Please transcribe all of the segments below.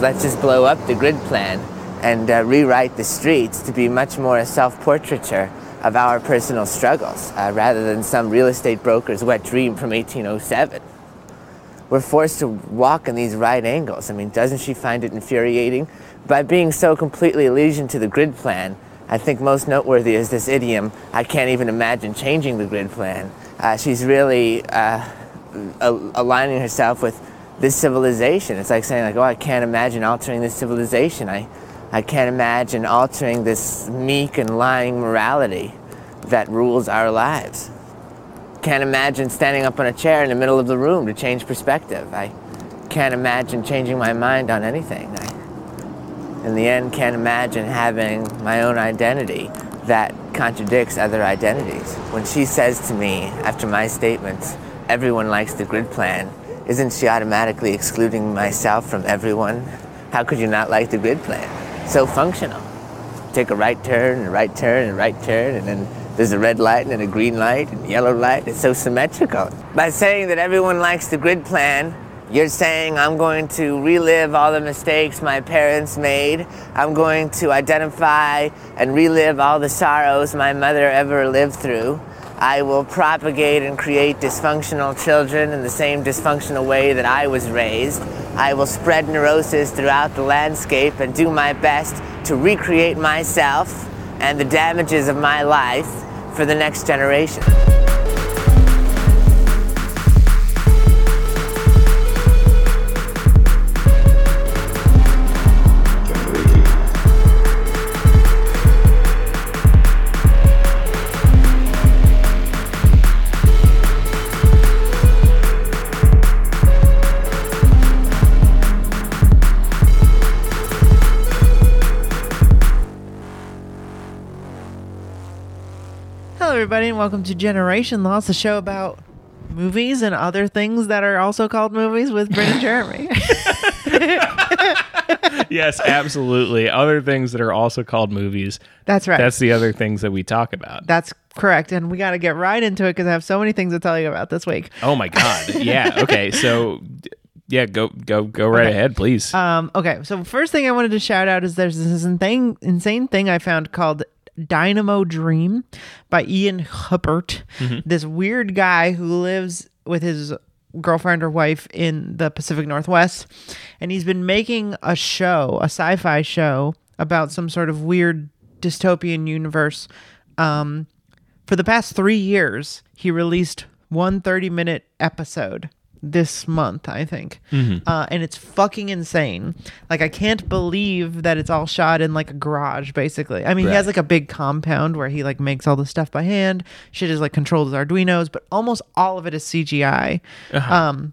Let's just blow up the grid plan and uh, rewrite the streets to be much more a self-portraiture of our personal struggles uh, rather than some real estate broker's wet dream from 1807. We're forced to walk in these right angles. I mean, doesn't she find it infuriating? By being so completely allegiant to the grid plan, I think most noteworthy is this idiom, I can't even imagine changing the grid plan. Uh, she's really uh, aligning herself with this civilization. It's like saying, like, oh, I can't imagine altering this civilization. I, I can't imagine altering this meek and lying morality that rules our lives. Can't imagine standing up on a chair in the middle of the room to change perspective. I can't imagine changing my mind on anything. I, in the end, can't imagine having my own identity that contradicts other identities. When she says to me, after my statements, everyone likes the grid plan, isn't she automatically excluding myself from everyone? How could you not like the grid plan? So functional. Take a right turn, and a right turn, and a right turn, and then there's a red light and then a green light and a yellow light. It's so symmetrical. By saying that everyone likes the grid plan, you're saying I'm going to relive all the mistakes my parents made. I'm going to identify and relive all the sorrows my mother ever lived through. I will propagate and create dysfunctional children in the same dysfunctional way that I was raised. I will spread neurosis throughout the landscape and do my best to recreate myself and the damages of my life for the next generation. Everybody, and welcome to Generation Loss, a show about movies and other things that are also called movies with Bryn and Jeremy. yes, absolutely. Other things that are also called movies. That's right. That's the other things that we talk about. That's correct. And we got to get right into it because I have so many things to tell you about this week. oh my god. Yeah. Okay. So yeah, go go go right Okay. ahead, please. Um, okay, so first thing I wanted to shout out is there's this insane, insane thing I found called Dynamo Dream by Ian Hubert. This weird guy who lives with his girlfriend or wife in the Pacific Northwest, and he's been making a show, a sci-fi show about some sort of weird dystopian universe. Um, for the past three years, he released one 30 minute episode this month, I think. Uh, and it's fucking insane. Like, I can't believe that it's all shot in like a garage, basically. I mean, he has like a big compound where he like makes all the stuff by hand. Shit is like controlled as Arduinos, but almost all of it is CGI. Um,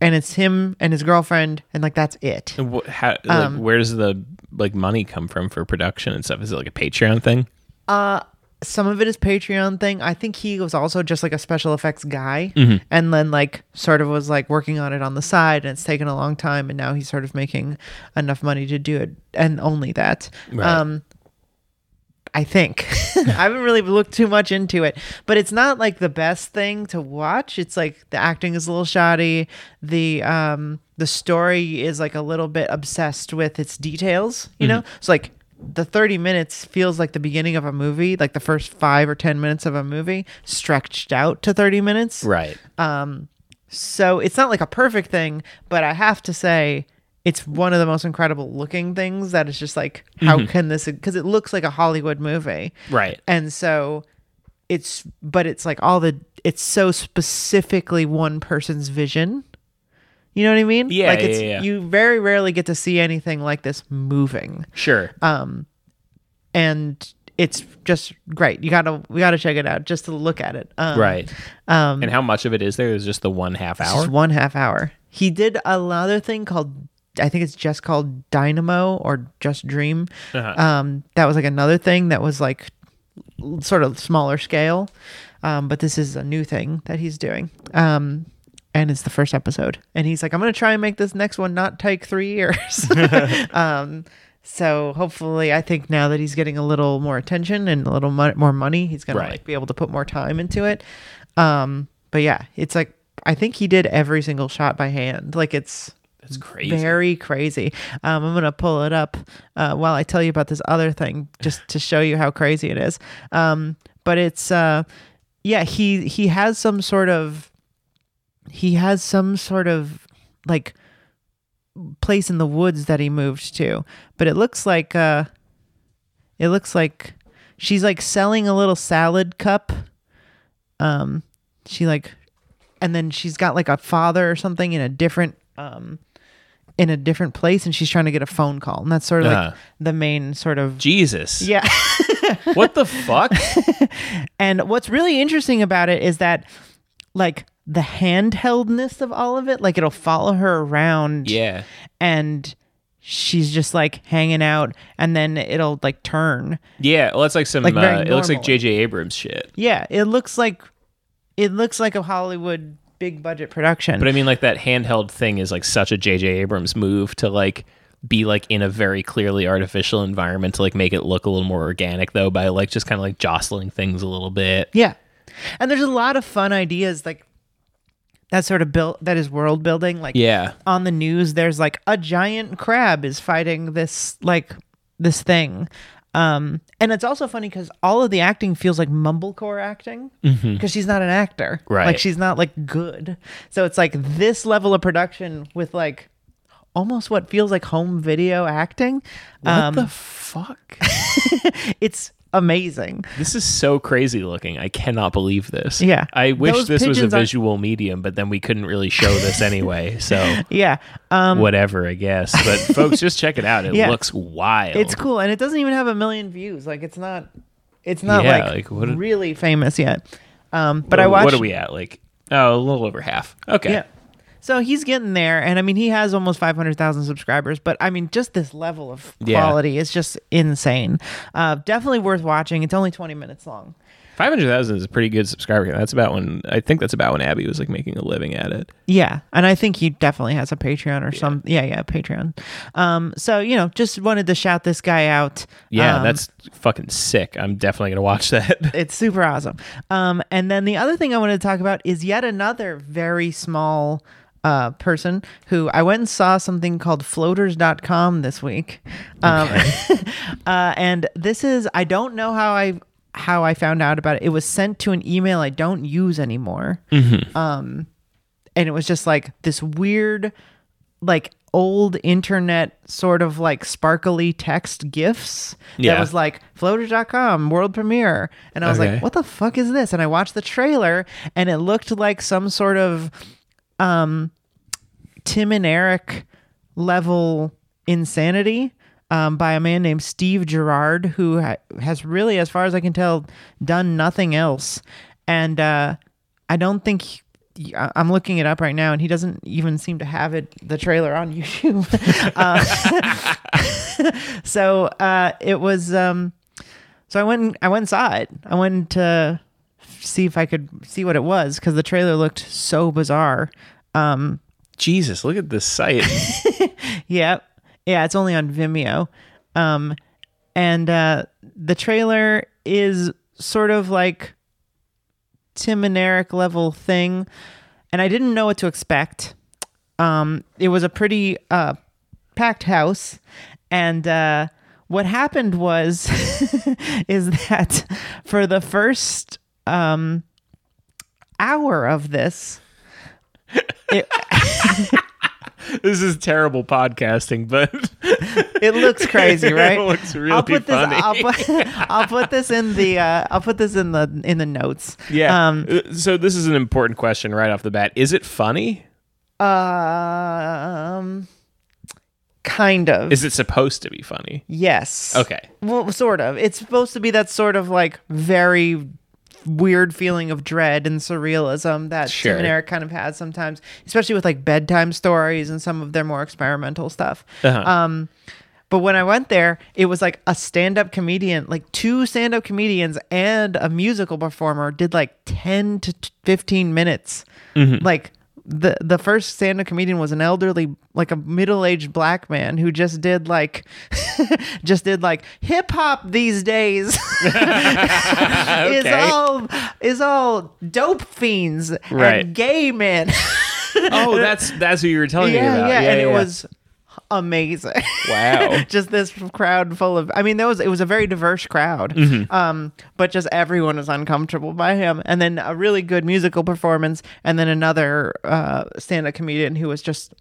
and it's him and his girlfriend, and like that's it. How, like, um, where does the like money come from for production and stuff? Is it like a Patreon thing? Some of it is Patreon thing. I think he was also just like a special effects guy, Mm-hmm. and then like sort of was like working on it on the side, and it's taken a long time, and now he's sort of making enough money to do it, and only that. Right. Um, I think I haven't really looked too much into it, but it's not like the best thing to watch. It's like the acting is a little shoddy. The um the story is like a little bit obsessed with its details, you know? It's like the 30 minutes feels like the beginning of a movie, like the first 5 or 10 minutes of a movie stretched out to 30 minutes. Right. Um, so it's not like a perfect thing, but I have to say it's one of the most incredible looking things that is just like how can this because it looks like a Hollywood movie. Right. And so it's but it's like all the it's so specifically one person's vision. You know what I mean? Yeah, Like yeah, it's yeah. you very rarely get to see anything like this moving. Sure. Um and it's just great. You gotta we gotta check it out just to look at it. Um, right. Um, and how much of it is there? Is just the one half hour? just one half hour. He did another thing called I think it's just called Dynamo or Just Dream. Uh-huh. Um, that was like another thing that was like sort of smaller scale. Um, but this is a new thing that he's doing. Um, and it's the first episode. And he's like, I'm gonna try and make this next one not take three years. um, so hopefully, I think now that he's getting a little more attention and a little mo- more money, he's gonna like be able to put more time into it. Um, but yeah, it's like I think he did every single shot by hand. Like it's That's crazy. very crazy. Um, I'm gonna pull it up uh, while I tell you about this other thing, just to show you how crazy it is. Um, but it's uh, yeah, he he has some sort of he has some sort of like place in the woods that he moved to, but it looks like uh, it looks like she's like selling a little salad cup. Um, she like, and then she's got like a father or something in a different um in a different place and she's trying to get a phone call and that's sort of like Uh-huh. the main sort of Jesus. yeah What the fuck? and what's really interesting about it is that like the handheldness of all of it like it'll follow her around yeah. and she's just like hanging out and then it'll like turn Yeah. Well, that's like some. Like, uh, it looks like. J.J. Abrams shit. yeah it looks like it looks like a hollywood big budget production But I mean, like that handheld thing is like such a J.J. Abrams move to like be like in a very clearly artificial environment to like make it look a little more organic though by like just kind of like jostling things a little bit. Yeah. And there's a lot of fun ideas like that sort of built that is world building. Like Yeah. on the news, there's like a giant crab is fighting this like this thing. Um, and it's also funny because all of the acting feels like mumblecore acting because she's not an actor, Right. Like she's not like good. So it's like this level of production with like almost what feels like home video acting. What Um, the fuck? it's amazing. this is so crazy looking. I cannot believe this. Yeah. I wish Those this was a pigeons are- visual medium, but then we couldn't really show this anyway. So Yeah. Um, whatever, I guess. But folks, just check it out. It Yeah. looks wild. It's cool, and it doesn't even have a million views. Like it's not, it's not Yeah, like, like, really famous yet. Um, but What- I watched. What are we at? Like, oh, a little over half. Okay. Yeah. So he's getting there, and I mean, he has almost five hundred thousand subscribers. But I mean, just this level of Yeah. quality is just insane. Uh, definitely worth watching. It's only twenty minutes long. Five hundred thousand is a pretty good subscriber. count. That's about when I think that's about when Abby was like making a living at it. Yeah, and I think he definitely has a Patreon or some. Yeah, yeah, Patreon. Um, so you know, just wanted to shout this guy out. Yeah, Um, that's fucking sick. I'm definitely gonna watch that. it's super awesome. Um, and then the other thing I wanted to talk about is yet another very small uh, person who I went and saw something called floaters.com this week. Um, uh, and this is, I don't know how I, how I found out about it. It was sent to an email I don't use anymore. Um, and it was just like this weird, like old internet sort of like sparkly text gifs Yeah. that was like floaters.com world premiere and i was Okay. like what the fuck is this and i watched the trailer and it looked like some sort of um tim and eric level insanity um, by a man named Steve Gerard, who ha- has really, as far as I can tell, done nothing else. And uh, I don't think he- I'm looking it up right now, and he doesn't even seem to have it the trailer on YouTube. uh, so uh, it was. Um, so I went. I went and saw it. I went to see if I could see what it was because the trailer looked so bizarre. Um, Jesus, look at this site. yeah. Yeah, it's only on Vimeo. Um and uh the trailer is sort of like Tim and Eric level thing. And I didn't know what to expect. Um it was a pretty uh packed house and uh what happened was is that for the first um hour of this it, this is terrible podcasting, but It looks crazy, right? It looks really I'll put this. funny. I'll put, I'll put this in the. Uh, I'll put this in the in the notes. yeah. Um. Uh, so this is an important question right off the bat. Is it funny? Um. Kind of. Is it supposed to be funny? yes. Okay. Well, sort of. It's supposed to be that sort of like very weird feeling of dread and surrealism that Sure. Tim and Eric kind of has sometimes, especially with like bedtime stories and some of their more experimental stuff. Uh-huh. Um, but when I went there, it was like a stand-up comedian, like two stand-up comedians and a musical performer did like 10 to 15 minutes. Like the the first stand-up comedian was an elderly like a middle-aged black man who just did like just did like hip hop these days is all is all dope fiends Right. and gay men. oh, that's that's what you were telling me about. yeah, yeah and it was amazing. wow. just this crowd full of. I mean, there was it was a very diverse crowd, Mm-hmm. um, but just everyone was uncomfortable by him. And then a really good musical performance, and then another uh, stand-up comedian who was just.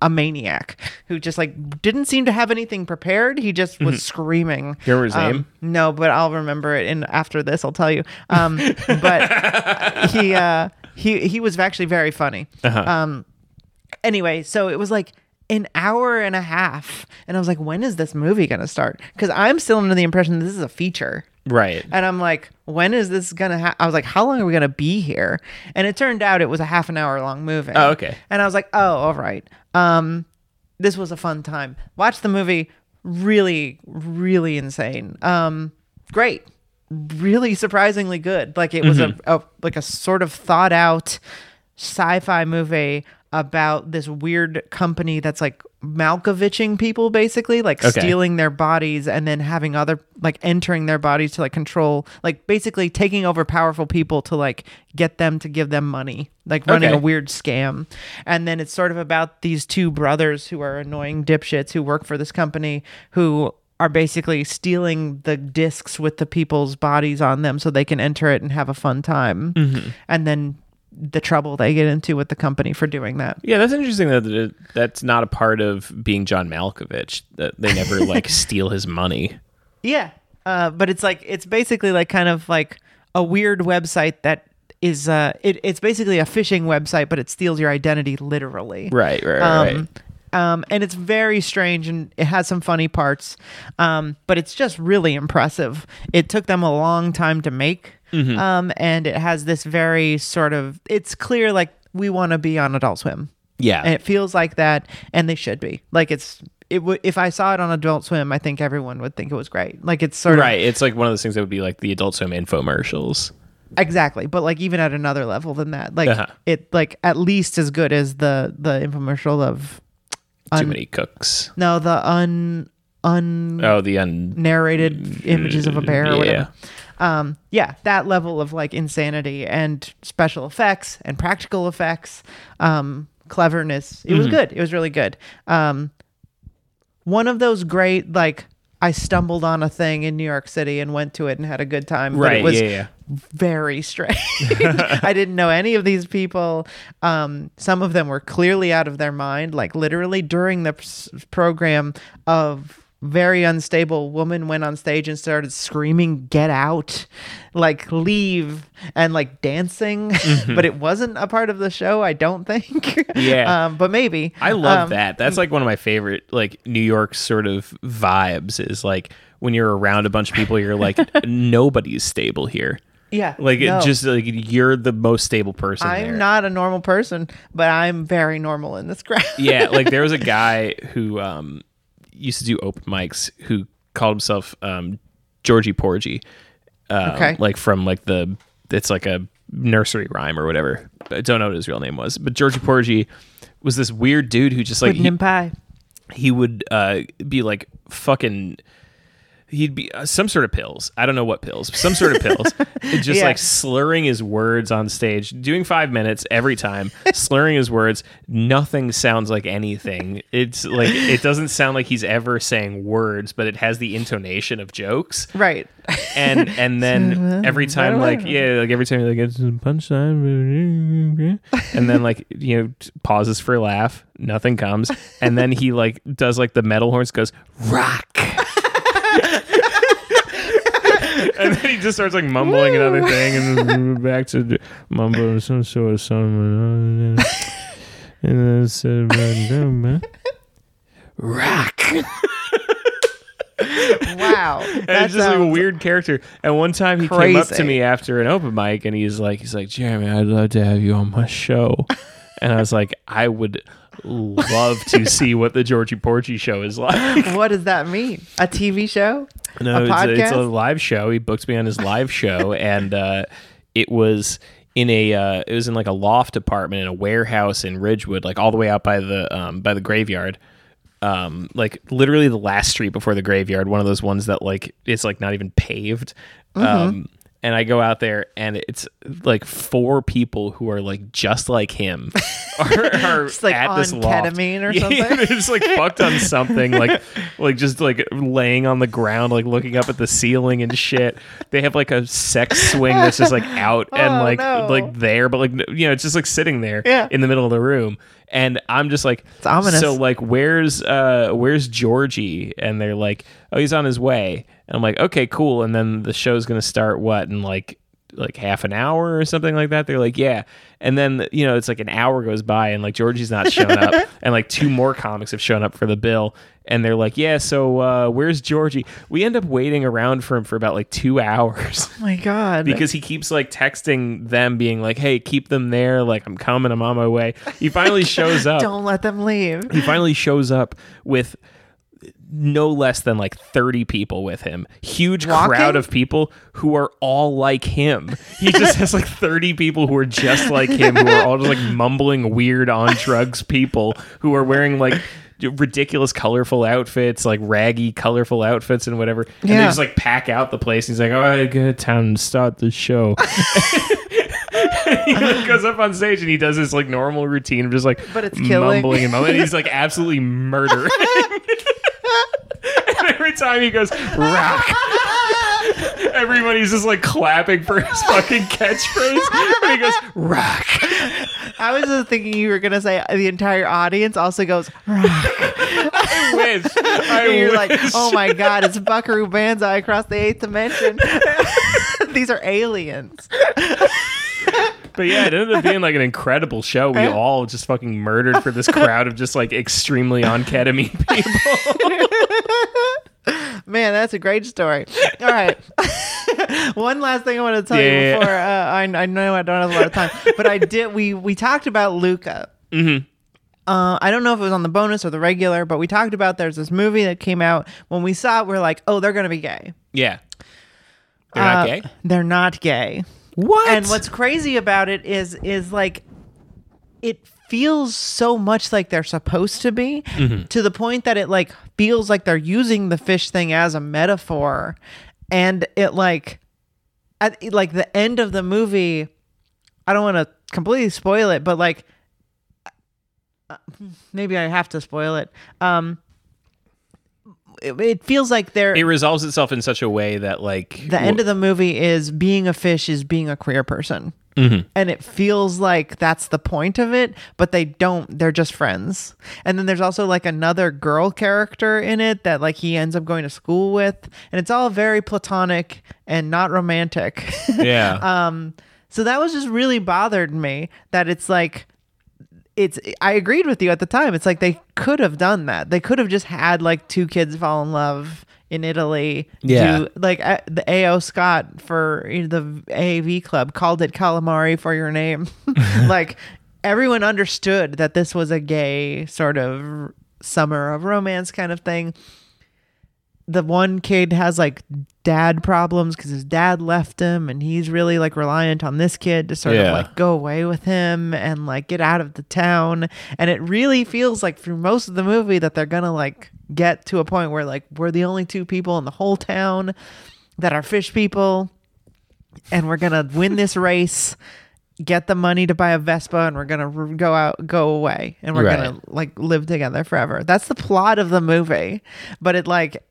A maniac who just like didn't seem to have anything prepared. He just was screaming. Mm-hmm. You remember his Um, name? No, but I'll remember it. And after this, I'll tell you. Um, but he uh, he he was actually very funny. Uh-huh. Um, anyway, so it was like an hour and a half, and I was like, when is this movie gonna start? Because I'm still under the impression this is a feature. Right. And I'm like, when is this gonna? Ha-? I was like, how long are we gonna be here? And it turned out it was a half an hour long movie. Oh, okay. And I was like, oh, all right. Um, this was a fun time. Watch the movie. Really, really insane. Um, great. Really surprisingly good. Like it was a, a like a sort of thought out sci-fi movie about this weird company that's like Malkoviching people basically, like Okay. stealing their bodies and then having other like entering their bodies to like control like basically taking over powerful people to like get them to give them money. Like running Okay. a weird scam. And then it's sort of about these two brothers who are annoying dipshits who work for this company who are basically stealing the discs with the people's bodies on them so they can enter it and have a fun time. Mm-hmm. And then the trouble they get into with the company for doing that. Yeah, that's interesting that it, that's not a part of being John Malkovich. That they never like steal his money. Yeah. Uh, but it's like it's basically like kind of like a weird website that is uh it, it's basically a phishing website, but it steals your identity literally. Right, right, right. Um, right. um, and it's very strange and it has some funny parts, um, but it's just really impressive. It took them a long time to make, Mm-hmm. um, and it has this very sort of. It's clear like we want to be on Adult Swim, Yeah. and it feels like that, and they should be. Like it's it would if I saw it on Adult Swim, I think everyone would think it was great. Like it's sort of right. It's like one of those things that would be like the Adult Swim infomercials. exactly, but like even at another level than that, like Uh-huh. it like at least as good as the the infomercial of Too many cooks. no the un un Oh, the un. narrated images of a bear or Yeah. whatever. Um, yeah, that level of like insanity and special effects and practical effects, um, cleverness. It was Mm-hmm. good. It was really good. Um, one of those great like I stumbled on a thing in New York City and went to it and had a good time. but Right. it was yeah, yeah. very strange. I didn't know any of these people. Um, some of them were clearly out of their mind. Like literally during the program, of very unstable woman went on stage and started screaming, "Get out!" Like leave and like dancing. but it wasn't a part of the show. I don't think. Yeah. Um, but maybe. I love Um, that. That's like one of my favorite like New York sort of vibes is like when you're around a bunch of people, you're like nobody's stable here. Yeah. Like no. it just like you're the most stable person I'm there. not a normal person, but I'm very normal in this crowd. yeah, like there was a guy who um used to do open mics who called himself um Georgie Porgy. Um, Okay. Like from like the it's like a nursery rhyme or whatever. I don't know what his real name was, but Georgie Porgy was this weird dude who just like he, pie. he would uh, be like fucking he'd be uh, some sort of pills. I don't know what pills some sort of pills. Just Yeah. like slurring his words on stage doing five minutes every time slurring his words. Nothing sounds like anything. It's like it doesn't sound like he's ever saying words but it has the intonation of jokes. Right. and and then every time like yeah like every time he like gets a punchline and then like you know pauses for a laugh nothing comes. And then he like does like the metal horns goes rock he just starts like mumbling another thing and then back to the- mumbling some sort of song and then it's, uh, rock Wow. And That it's just like a weird character. And one time he came up to me after an open mic and he's like, he's like, Jeremy, I'd love to have you on my show. and I was like, I would love to see what the Georgie Porgy show is like. What does that mean? A TV show? No, a it's, a, it's a live show. He booked me on his live show, and uh, it was in a uh, it was in like a loft apartment in a warehouse in Ridgewood, like all the way out by the um, by the graveyard. Um, like literally the last street before the graveyard, one of those ones that like it's like not even paved. Mm-hmm. Um, and I go out there, and it's like four people who are like just like him, are, are Just, like, at this on loft. ketamine or something? they're just like fucked on something, like like just like laying on the ground, like looking up at the ceiling and shit. They have like a sex swing that's just like out and Oh, like no. like there, but like you know, it's just like sitting there Yeah. in the middle of the room. And I'm just like, It's ominous. so like, where's uh, where's Georgie? And they're like, oh, he's on his way. And I'm like, okay, cool. And then the show's gonna start what in like like half an hour or something like that. They're like, yeah. And then you know, it's like an hour goes by and like Georgie's not shown up, and like two more comics have shown up for the bill. And they're like, yeah, so uh, where's Georgie? We end up waiting around for him for about like two hours Oh my god. because he keeps like texting them, being like, hey, keep them there. Like, I'm coming. I'm on my way. He finally shows up don't let them leave. he finally shows up with no less than like 30 people with him huge Walking? crowd of people who are all like him he just has like 30 people who are just like him who are all just like mumbling weird on drugs people who are wearing like ridiculous colorful outfits like raggy colorful outfits and whatever and they just like pack out the place he's like all right good time to town and start the show he like, goes up on stage and he does his like normal routine of just like But it's killing. mumbling and mumbling. And he's like absolutely murdering. And every time he goes rock, everybody's just like clapping for his fucking catchphrase. And he goes rock. I was just thinking you were gonna say the entire audience also goes rock. I wish. I And you're like, oh my god, it's Buckaroo Banzai across the eighth dimension. These are aliens. But yeah, it ended up being like an incredible show. We all just fucking murdered for this crowd of just like extremely on ketamine people. Man, that's a great story. All right. One last thing I want to tell Yeah. you before uh, I, I know I don't have a lot of time, but I did. We we talked about Luca. Mm-hmm. Uh, I don't know if it was on the bonus or the regular, but we talked about there's this movie that came out. When we saw it, we're like, oh, they're gonna be gay. Yeah. They're not Uh, gay? They're not gay. What? And what's crazy about it is is like it feels so much like they're supposed to be to the point that it like feels like they're using the fish thing as a metaphor. And it like at like the end of the movie I don't want to completely spoil it but like uh, maybe I have to spoil it. Um it, it feels like they're it resolves itself in such a way that like the end of the movie is being a fish is being a queer person. And it feels like that's the point of it, but they don't. They're just friends. And then there's also like another girl character in it that like he ends up going to school with. And it's all very platonic and not romantic. yeah. um, so that was just really bothered me that it's like, it's I agreed with you at the time. It's like they could have done that. They could have just had like two kids fall in love in Italy. Yeah. do- like uh, the AO Scott for you know, the AAV club called it calamari for your name. like everyone understood that this was a gay sort of summer of romance kind of thing. The one kid has like dad problems because his dad left him, and he's really like reliant on this kid to sort Yeah. of like go away with him and like get out of the town. And it really feels like through most of the movie that they're gonna like get to a point where like we're the only two people in the whole town that are fish people, and we're gonna win this race. Get the money to buy a Vespa, and we're gonna go out, go away, and we're Right. gonna like live together forever. That's the plot of the movie, but it like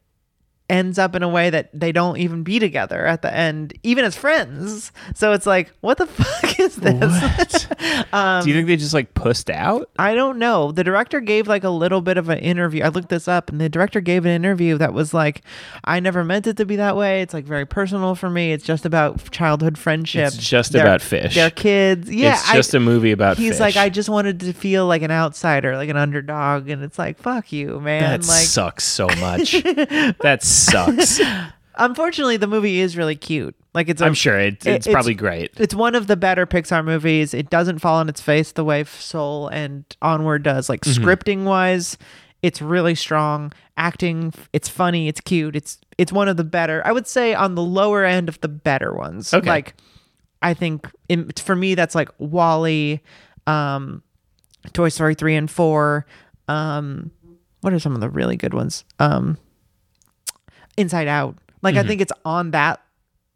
ends up in a way that they don't even be together at the end, even as friends. So it's like, what the fuck is this? Um, Do you think they just like pussed out? I don't know. The director gave like a little bit of an interview. I looked this up and the director gave an interview that was like, I never meant it to be that way. It's like very personal for me. It's just about childhood friendship. It's just Their- about fish. Their kids. Yeah. it's just a a movie about fish. He's fish. like, I just wanted to feel like an outsider, like an underdog. And it's like, fuck you, man. that like, sucks so much. that sucks. unfortunately, the movie is really cute. Like, it's, I'm sure it, it- it's probably great. It's one of the better Pixar movies. It doesn't fall on its face the way Soul and Onward does. Like Mm-hmm. scripting wise, it's really strong. Acting, it's funny, it's cute. It's it's one of the better. I would say on the lower end of the better ones. Okay. Like I think in, for me that's like WALL-E, um, Toy Story three and four. Um, what are some of the really good ones? Um, Inside Out. Like Mm-hmm. I think it's on that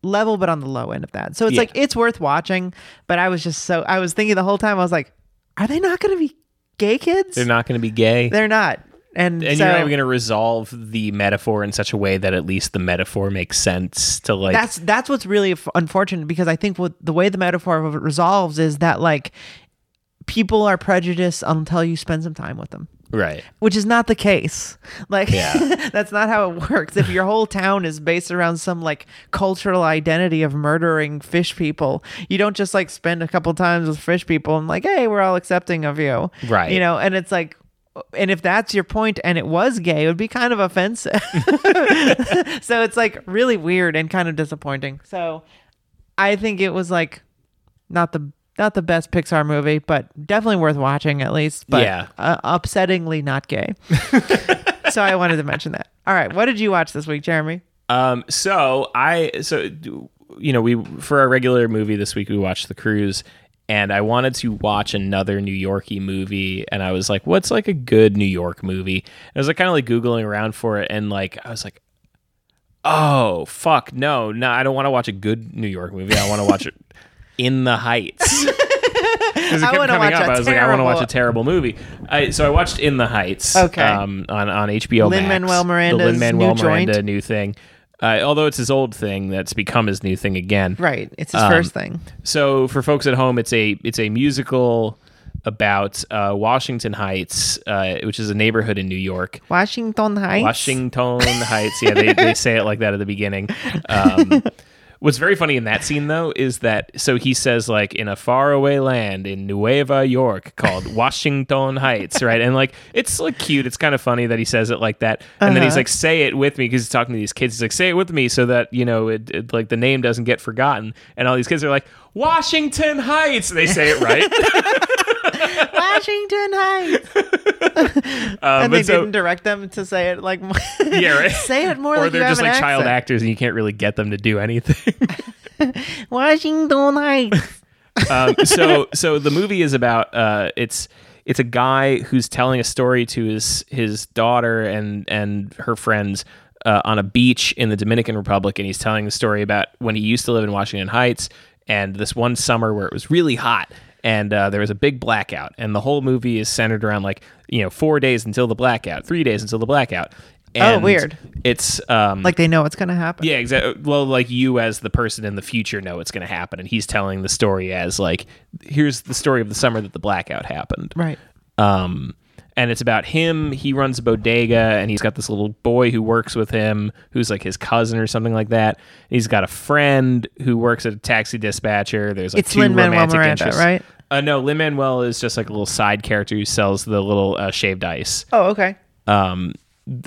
level, but on the low end of that. So it's Yeah. like it's worth watching. But I was just so I was thinking the whole time I was like, are they not going to be gay kids? They're not going to be gay. They're not. And, and so you're not even going to resolve the metaphor in such a way that at least the metaphor makes sense to like that's that's what's really f- unfortunate because I think what the way the metaphor of it resolves is that like people are prejudiced until you spend some time with them. Right. which is not the case. Like Yeah. that's not how it works. If your whole town is based around some like cultural identity of murdering fish people, you don't just like spend a couple times with fish people and like, hey, we're all accepting of you. Right. You know, and it's like and if that's your point and it was gay, it would be kind of offensive. so it's like really weird and kind of disappointing. So I think it was like not the not the best Pixar movie, but definitely worth watching at least. But Yeah. uh, upsettingly not gay. so I wanted to mention that. All right, what did you watch this week, Jeremy? Um so I so you know we for our regular movie this week we watched The Cruise and I wanted to watch another New Yorky movie and I was like what's like a good New York movie? And I was like kind of like googling around for it and like I was like oh fuck no no I don't want to watch a good New York movie I want to watch it in the Heights. 'Cause it I kept wanna coming watch up. a I was like, I want to watch a terrible movie. I, so I watched In the Heights. Okay. Um, on on HBO Lin-Manuel Miranda's the Lin-Manuel new Miranda joint. new thing. Uh, although it's his old thing, that's become his new thing again. Right, it's his Um, first thing. So for folks at home, it's a it's a musical about uh, Washington Heights, uh, which is a neighborhood in New York. Washington Heights. Washington Heights. Yeah, they, they say it like that at the beginning. Um, what's very funny in that scene, though, is that so he says, like, in a faraway land in Nueva York called Washington Heights, right? And, like, it's like cute. It's kind of funny that he says it like that. And then he's Uh-huh. like, say it with me because he's talking to these kids. He's like, say it with me so that, you know, it, it, like the name doesn't get forgotten. And all these kids are like, Washington Heights. They say it right. Washington Heights. Um, and they so- didn't direct them to say it like Yeah, right. say it more or like they're you just have like an child accent. actors and you can't really get them to do anything. Washington Heights. um, so so the movie is about uh, it's it's a guy who's telling a story to his his daughter and and her friends uh, on a beach in the Dominican Republic, and he's telling the story about when he used to live in Washington Heights and this one summer where it was really hot and uh, there was a big blackout, and the whole movie is centered around like you know four days until the blackout, three days until the blackout. Oh, And weird. It's um, Like they know what's gonna happen. yeah, exactly. Well, like you as the person in the future know it's going to happen, and he's telling the story as like, here's the story of the summer that the blackout happened. Right. Um, and it's about him. He runs a bodega, and he's got this little boy who works with him, who's like his cousin or something like that. He's got a friend who works at a taxi dispatcher. There's like It's two Lin-Manuel romantic Miranda, interests. right? Uh, no, Lin Manuel is just like a little side character who sells the little uh, shaved ice. Oh, okay. Um,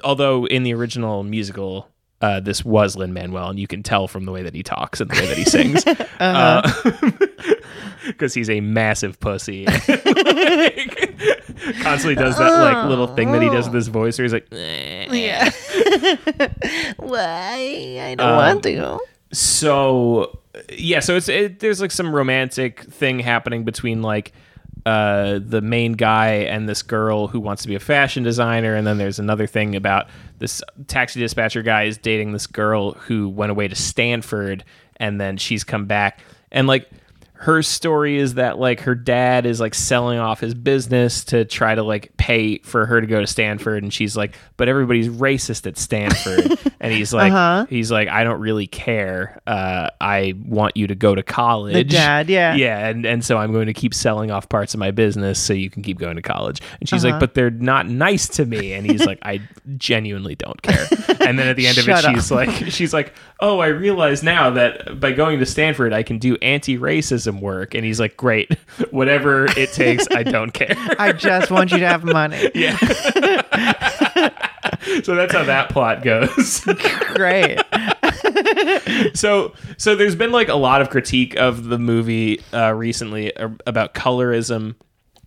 although in the original musical, uh, this was Lin Manuel, and you can tell from the way that he talks and the way that he sings, because he's a massive pussy. Like, constantly does that like little thing that he does with his voice, where he's like, "Eh." Yeah. Why? I don't Um, want to. so yeah so it's it, there's like some romantic thing happening between like uh the main guy and this girl who wants to be a fashion designer and then there's another thing about this taxi dispatcher guy is dating this girl who went away to Stanford and then she's come back and like her story is that like her dad is like selling off his business to try to like pay for her to go to Stanford and she's like but everybody's racist at Stanford and he's like Uh-huh. he's like I don't really care uh I want you to go to college dad, yeah. yeah and and so I'm going to keep selling off parts of my business so you can keep going to college and she's like Uh-huh. but they're not nice to me and he's like I genuinely don't care and then at the end of it up. she's like she's like oh I realize now that by going to Stanford I can do anti-racism work. And he's like great. Whatever it takes I don't care. I just want you to have money. yeah. So that's how that plot goes. Great. so so there's been like a lot of critique of the movie uh, recently uh, about colorism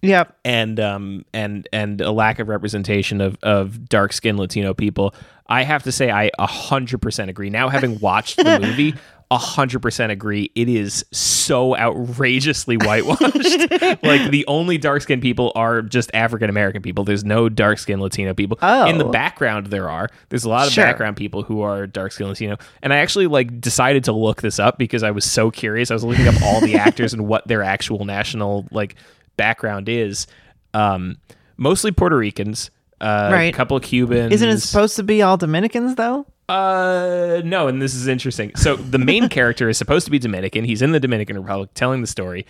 Yep. and um and and a lack of representation of of dark skinned Latino people. I have to say I 100% agree. Now having watched the movie, 100% agree. It is so outrageously whitewashed. like the only dark skinned people are just African American people. There's no dark skinned Latino people. Oh. In the background there are. There's a lot of Sure. background people who are dark skinned Latino. And I actually like decided to look this up because I was so curious. I was looking up all the actors and what their actual national like background is. Um mostly Puerto Ricans. Uh, Right. A couple of Cubans. Isn't it supposed to be all Dominicans though? Uh, no, and this is interesting. So the main character is supposed to be Dominican. He's in the Dominican Republic telling the story.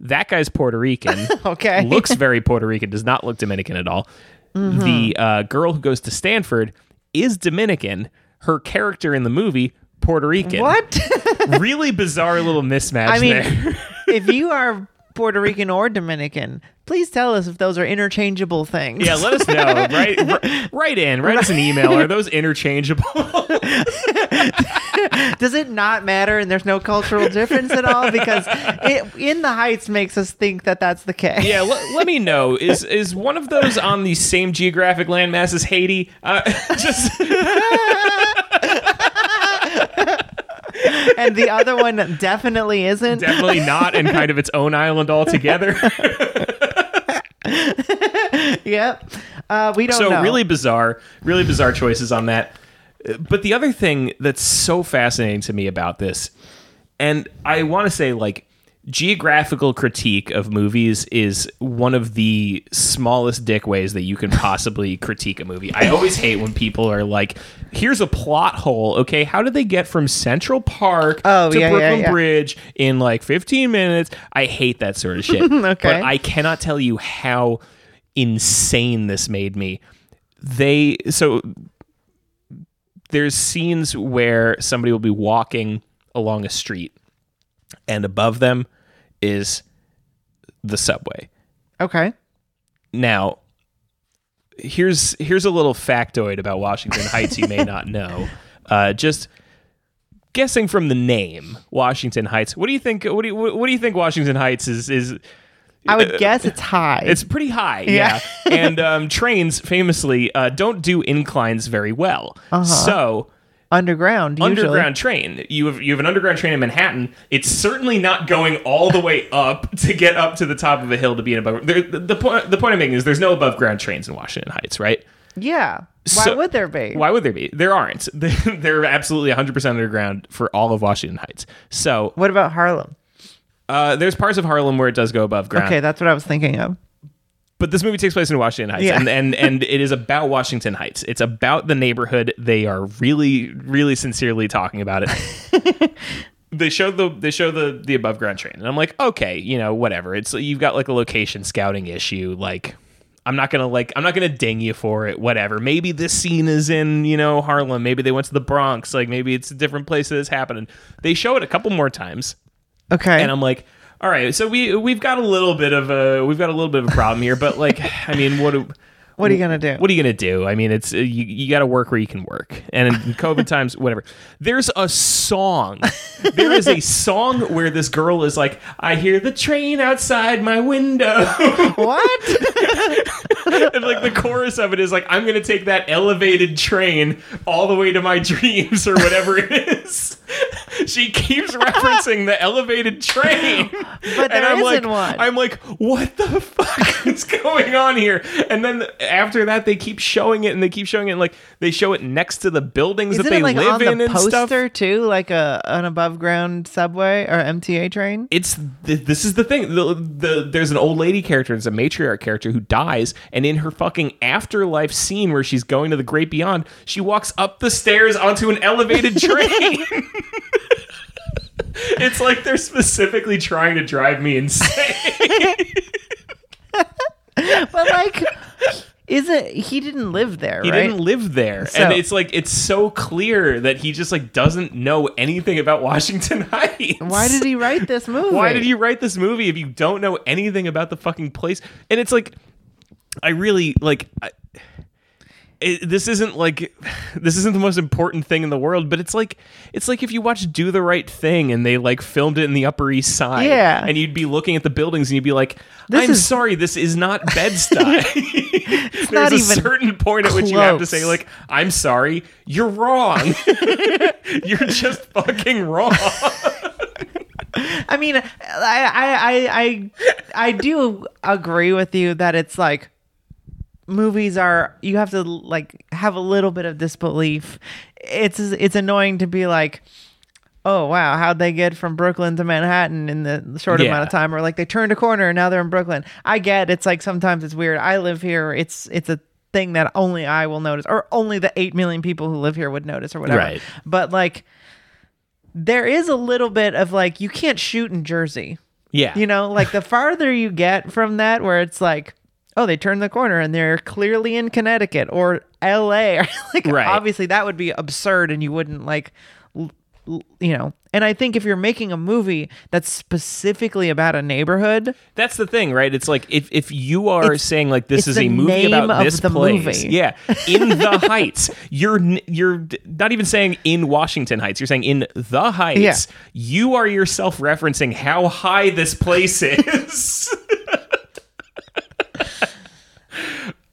That guy's Puerto Rican. Okay. Looks very Puerto Rican, does not look Dominican at all. The uh, girl who goes to Stanford is Dominican. Her character in the movie, Puerto Rican. What? really bizarre little mismatch I mean, there. if you are Puerto Rican or Dominican, please tell us if those are interchangeable things. Yeah, let us know. Right, write in, write us an email. Are those interchangeable? Does it not matter and there's no cultural difference at all? Because it, in the Heights makes us think that that's the case. Yeah, let, let me know. Is is one of those on the same geographic landmass as Haiti? Uh, just And the other one definitely isn't. definitely not, and kind of its own island altogether. yep. Uh, we don't so know. really bizarre, really bizarre choices on that. But the other thing that's so fascinating to me about this, and I want to say like geographical critique of movies is one of the smallest dick ways that you can possibly critique a movie. I always hate when people are like, "Here's a plot hole." Okay, how did they get from Central Park Oh, to yeah, yeah, Brooklyn yeah. Bridge in like 15 minutes? I hate that sort of shit. Okay. But I cannot tell you how insane this made me. They so there's scenes where somebody will be walking along a street and above them is the subway. Okay. Now, here's here's a little factoid about Washington Heights you may not know. Uh, just guessing from the name, Washington Heights. What do you think? What do you, what do you think Washington Heights is? Is I would guess it's high. Uh, it's pretty high, yeah. and um, trains famously uh, don't do inclines very well. So underground. Usually. underground train. You have you have an underground train in Manhattan. It's certainly not going all the way up to get up to the top of a hill to be an above. There, the, the point the point I'm making is there's no above ground trains in Washington Heights, right? Yeah. Why So- would there be? Why would there be? There aren't. They're absolutely 100% underground for all of Washington Heights. So What about Harlem? uh, there's parts of Harlem where it does go above ground. Okay, that's what I was thinking of. But this movie takes place in Washington Heights, Yeah. and, and and it is about Washington Heights. It's about the neighborhood. They are really, really sincerely talking about it. they show the they show the the above ground train, and I'm like, okay, you know, whatever. It's you've got like a location scouting issue. Like, I'm not gonna like I'm not gonna ding you for it. Whatever. Maybe this scene is in you know Harlem. Maybe they went to the Bronx. Like maybe it's a different place that is happening. They show it a couple more times Okay. and I'm like, all right, so we we've got a little bit of a we've got a little bit of a problem here, but like, I mean, what do what are you gonna do? what are you gonna do? I mean, it's you you got to work where you can work, and in COVID times, whatever. There's a song. There is a song where this girl is like, I hear the train outside my window. what? and like the chorus of it is like, I'm gonna take that elevated train all the way to my dreams or whatever it is. She keeps referencing the elevated train. But there and I'm isn't like, one. I'm like, what the fuck is going on here? And then after that, they keep showing it and they keep showing it. And like they show it next to the buildings Isn't that they it like live on in the and stuff. poster too, like a an above ground subway or MTA train? it's th- this is the thing. The, the there's an old lady character, there's a matriarch character who dies, and in her fucking afterlife scene where she's going to the great beyond, she walks up the stairs onto an elevated train. it's like they're specifically trying to drive me insane. But like, is it? He didn't live there, He right? didn't live there, So- and it's like it's so clear that he just like doesn't know anything about Washington Heights. Why did he write this movie? Why did you write this movie if you don't know anything about the fucking place? And it's like, I really like. I, it, this isn't like this isn't the most important thing in the world, but it's like it's like if you watch Do the Right Thing and they like filmed it in the Upper East Side, Yeah. and you'd be looking at the buildings and you'd be like, This "I'm is- sorry, this is not Bed Stuy." There's not a even certain point at which you have to say, like, "I'm sorry, you're wrong. you're just fucking wrong." I mean, I, I, I, I, I do agree with you that it's like movies are you have to like have a little bit of disbelief. It's it's annoying to be like, oh wow, how'd they get from Brooklyn to Manhattan in the short Yeah. amount of time? Or like they turned a corner and now they're in Brooklyn. I get it's like sometimes it's weird. I live here. It's it's a thing that only I will notice, or only the eight million people who live here would notice, or whatever. Right. But like there is a little bit of like you can't shoot in Jersey. Yeah, You know, like the farther you get from that where it's like oh, they turned the corner and they're clearly in Connecticut or LA or like Right. obviously that would be absurd and you wouldn't like you know. And I think if you're making a movie that's specifically about a neighborhood, That's the thing, right? It's like if, if you are saying like this is a movie name about of this the place, movie. yeah, in the Heights, you're you're not even saying in Washington Heights. You're saying in the Heights. Yeah. You are yourself referencing how high this place is.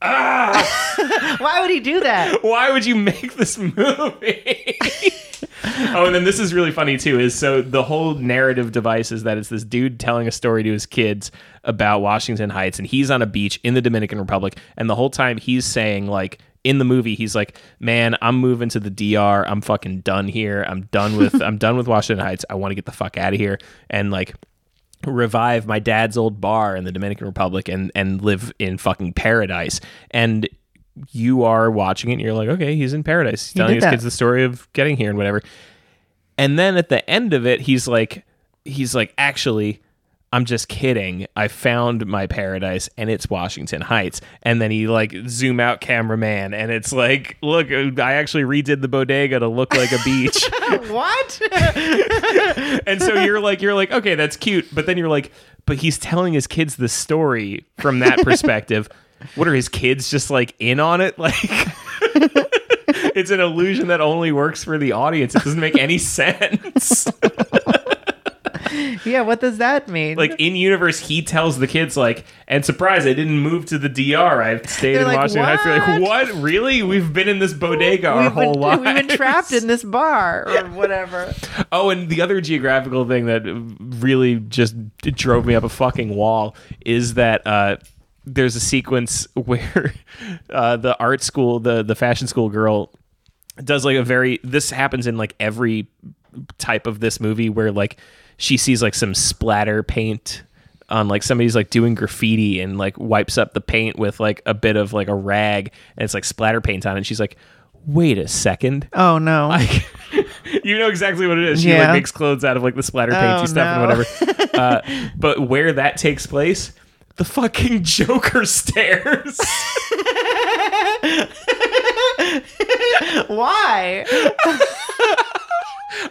Ah! why would he do that? Why would you make this movie? oh, and then this is really funny too. Is so the whole narrative device is that it's this dude telling a story to his kids about Washington Heights, and he's on a beach in the Dominican Republic, and the whole time he's saying like. In the movie, he's like, "Man, I'm moving to the DR. I'm fucking done here. I'm done with. I'm done with Washington Heights. I want to get the fuck out of here." And like, revive my dad's old bar in the Dominican Republic and and live in fucking paradise. And you are watching it and you're like, okay, he's in paradise. He's telling did his that. kids the story of getting here and whatever. And then at the end of it, he's like he's like, actually, I'm just kidding. I found my paradise and it's Washington Heights. And then he like zoom out cameraman and it's like, look, uh, I actually redid the bodega to look like a beach. what? and so you're like you're like okay that's cute but then you're like but he's telling his kids the story from that perspective what are his kids just like in on it like it's an illusion that only works for the audience it doesn't make any sense yeah, what does that mean? like in universe he tells the kids like and surprise i didn't move to the dr i've stayed They're in like, washington heights They're like what really we've been in this bodega our we've whole been, lives we've been trapped in this bar or whatever. Oh, and the other geographical thing that really just drove me up a fucking wall is that uh, there's a sequence where uh, the art school, the the fashion school girl, does like a very. This happens in like every type of this movie where like she sees like some splatter paint on like somebody's like doing graffiti and like wipes up the paint with like a bit of like a rag and it's like splatter paint on it. And she's like, wait a second Oh no. like you know exactly what it is. She Yeah. like makes clothes out of like the splatter painty Oh, stuff and whatever. uh, but where that takes place, the fucking Joker stairs. Why?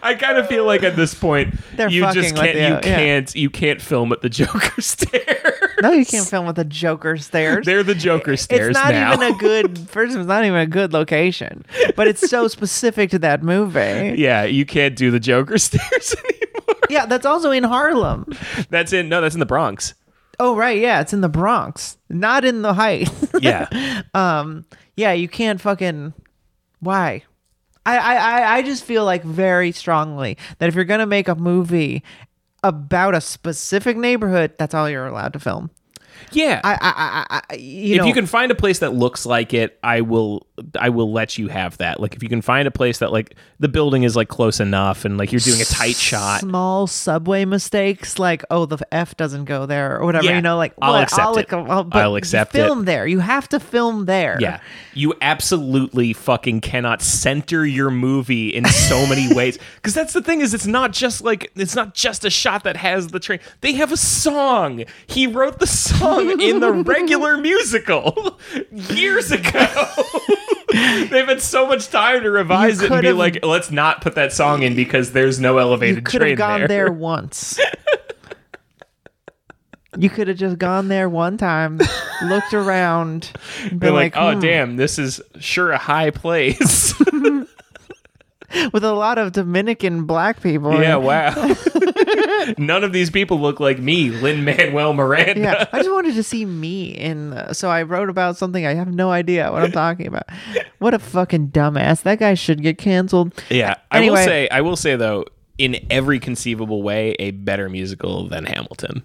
I kind of feel like at this point They're you just fucking with can't you, you yeah. can't you can't film at the Joker stairs. No, you can't film with the Joker stairs. They're the Joker stairs it's not now. even a good first it's not even a good location but it's so specific to that movie yeah, you can't do the Joker stairs anymore. yeah that's also in harlem That's in no, that's in the Bronx. oh right yeah it's in the bronx not in the heights Yeah. um yeah you can't fucking why I, I I- just feel like very strongly that if you're gonna make a movie about a specific neighborhood that's all you're allowed to film yeah. i i i, I you if know you can find a place that looks like it, I will I will let you have that. Like if you can find a place that like the building is like close enough and like you're doing a tight shot. small subway mistakes like oh the f doesn't go there or whatever Yeah, you know like I'll what, accept it. I'll, I'll accept it. film there you have to film there Yeah. You absolutely fucking cannot center your movie in so many ways. Cuz that's the thing is it's not just like it's not just a shot that has the train. They have a song. He wrote the song in the regular musical years ago. They've had so much time to revise it and be like, let's not put that song in because there's no elevated you could train have gone there. there once you could have just gone there one time looked around, and They're been like, like, oh "Hmm." damn, this is sure a high place. with a lot of Dominican black people. yeah, wow. None of these people look like me, Lin Manuel Miranda. yeah. I just wanted to see me in. The, so I wrote about something I have no idea what I'm talking about. What a fucking dumbass! That guy should get canceled. Yeah, I will Anyway. say, I will say though, in every conceivable way, a better musical than Hamilton.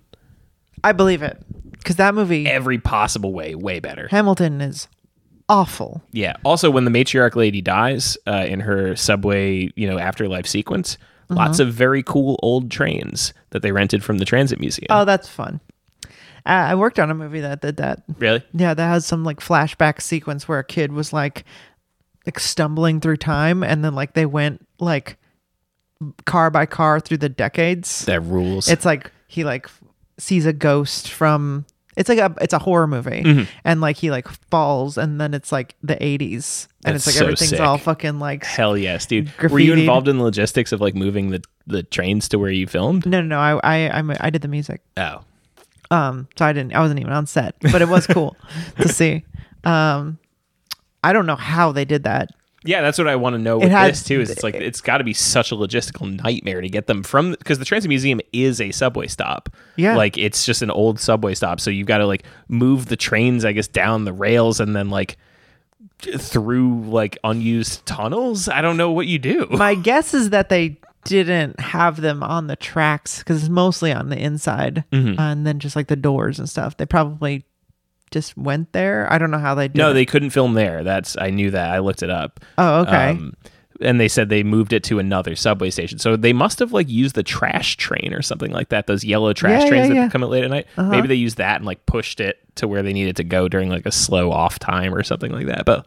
I believe it because that movie Every possible way, way better. Hamilton is awful. Yeah. Also, when the matriarch lady dies uh, in her subway, you know, afterlife sequence, Uh-huh. lots of very cool old trains that they rented from the transit museum. Oh, that's fun. Uh, I worked on a movie that did that. really? Yeah, that has some like flashback sequence where a kid was like, like stumbling through time, and then like they went like car by car through the decades. That rules. It's like he like sees a ghost from. It's like a it's a horror movie, Mm-hmm. and like he like falls, and then it's like the '80s, and That's it's like so everything's sick. all fucking like. Hell yes, dude. Were you involved in the logistics of like moving the, the trains to where you filmed? No, no, no. I I I'm, I did the music. Oh. Um, so I didn't. I wasn't even on set, but it was cool to see. Um, I don't know how they did that. Yeah, that's what I want to know with had- this too. Is it's like it's got to be such a logistical nightmare to get them from because the Transit Museum is a subway stop. Yeah. like it's just an old subway stop. So you've got to like move the trains, I guess, down the rails and then like through like unused tunnels. I don't know what you do. My guess is that they didn't have them on the tracks because it's mostly on the inside, Mm-hmm. and then just like the doors and stuff. They probably just went there. I don't know how they did. no, it. they couldn't film there. That's I knew that. I looked it up. Oh, okay. Um, and they said they moved it to another subway station. So they must have like used the trash train or something like that. Those yellow trash Yeah, trains yeah, that yeah. Uh-huh. come at late at night. Maybe they used that and like pushed it to where they needed to go during like a slow off time or something like that. But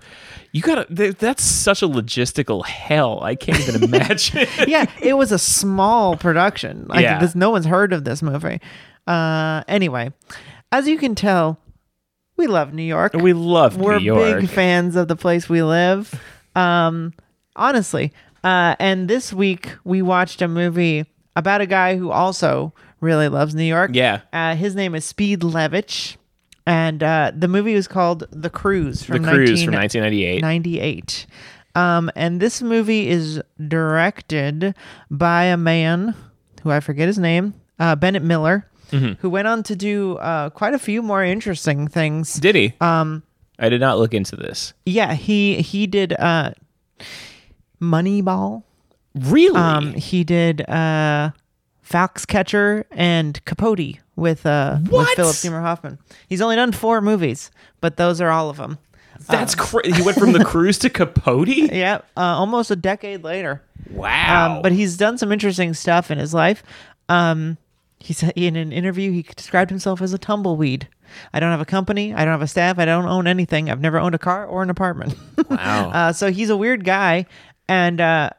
you gotta, th- that's such a logistical hell. I can't even imagine. yeah, it was a small production. Like Yeah. this, no one's heard of this movie. Uh, anyway, as you can tell, we love New York. we love We're New York. big fans of the place we live. Um, honestly. Uh, and this week we watched a movie about a guy who also really loves New York. Yeah. Uh, his name is Speed Levitch. And uh, the movie was called The Cruise the from Cruise from 1998. 1998. 98. Um, and this movie is directed by a man who I forget his name, uh, Bennett Miller, Mm-hmm. who went on to do uh, quite a few more interesting things. Did he? Um, I did not look into this. Yeah, he he did uh, Moneyball. Really? Um, he did uh, Foxcatcher and Capote with uh, with What? Philip Seymour Hoffman. He's only done four movies, but those are all of them. that's crazy. He went from the Cruise to Capote. Yeah, uh, almost a decade later. Wow. Um, but he's done some interesting stuff in his life. Um, he said in an interview he described himself as a tumbleweed. I don't have a company. I don't have a staff. I don't own anything. I've never owned a car or an apartment. wow. uh, so he's a weird guy, and uh,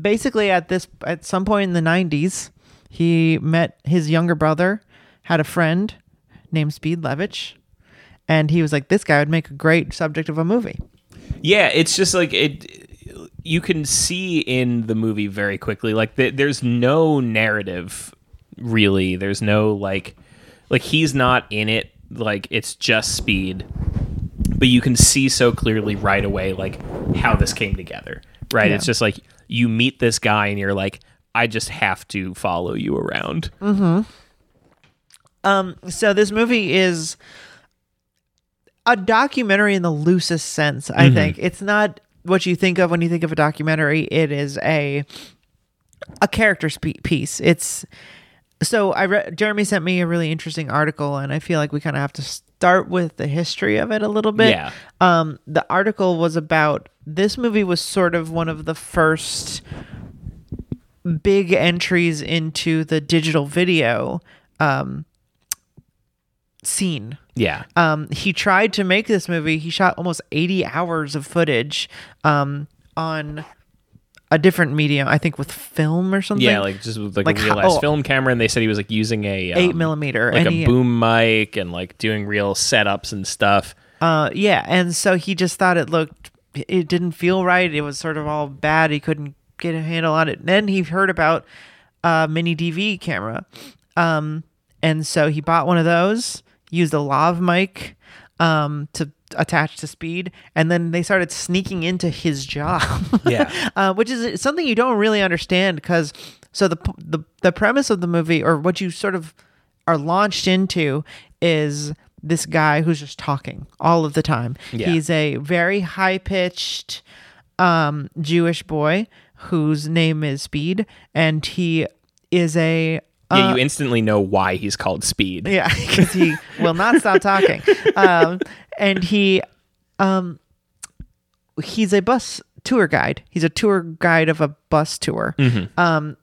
basically at this at some point in the '90s, he met his younger brother, had a friend named Speed Levitch, and he was like, "This guy would make a great subject of a movie." Yeah, it's just like it. You can see in the movie very quickly, like th- there's no narrative, really. There's no like, like he's not in it. Like it's just speed, but you can see so clearly right away, like how this came together. Right? Yeah. It's just like you meet this guy and you're like, I just have to follow you around. Um, so this movie is a documentary in the loosest sense. I think it's not what you think of when you think of a documentary. It is a a character piece. It's so I read. Jeremy sent me a really interesting article, and I feel like we kind of have to start with the history of it a little bit. Yeah. Um, the article was about this movie was sort of one of the first big entries into the digital video um, scene. Yeah. Um, he tried to make this movie. He shot almost 80 hours of footage um, on a different medium, I think with film or something. Yeah, like just with like, Like a real ass oh. film camera, and they said he was like using a um, eight millimeter. like and a he- boom mic, and like doing real setups and stuff. Uh, yeah, and so he just thought it looked, it didn't feel right. It was sort of all bad. He couldn't get a handle on it. And then he heard about a mini DV camera, um, and so he bought one of those. used a lav mic um, to attach to Speed, and then they started sneaking into his job. Yeah. uh, which is something you don't really understand because so the the the premise of the movie or what you sort of are launched into is this guy who's just talking all of the time. Yeah. He's a very high pitched um, Jewish boy whose name is Speed, and he is a yeah, you instantly know why he's called Speed. yeah, because he will not stop talking. Um, and he, um, he's a bus tour guide. He's a tour guide of a bus tour. Um,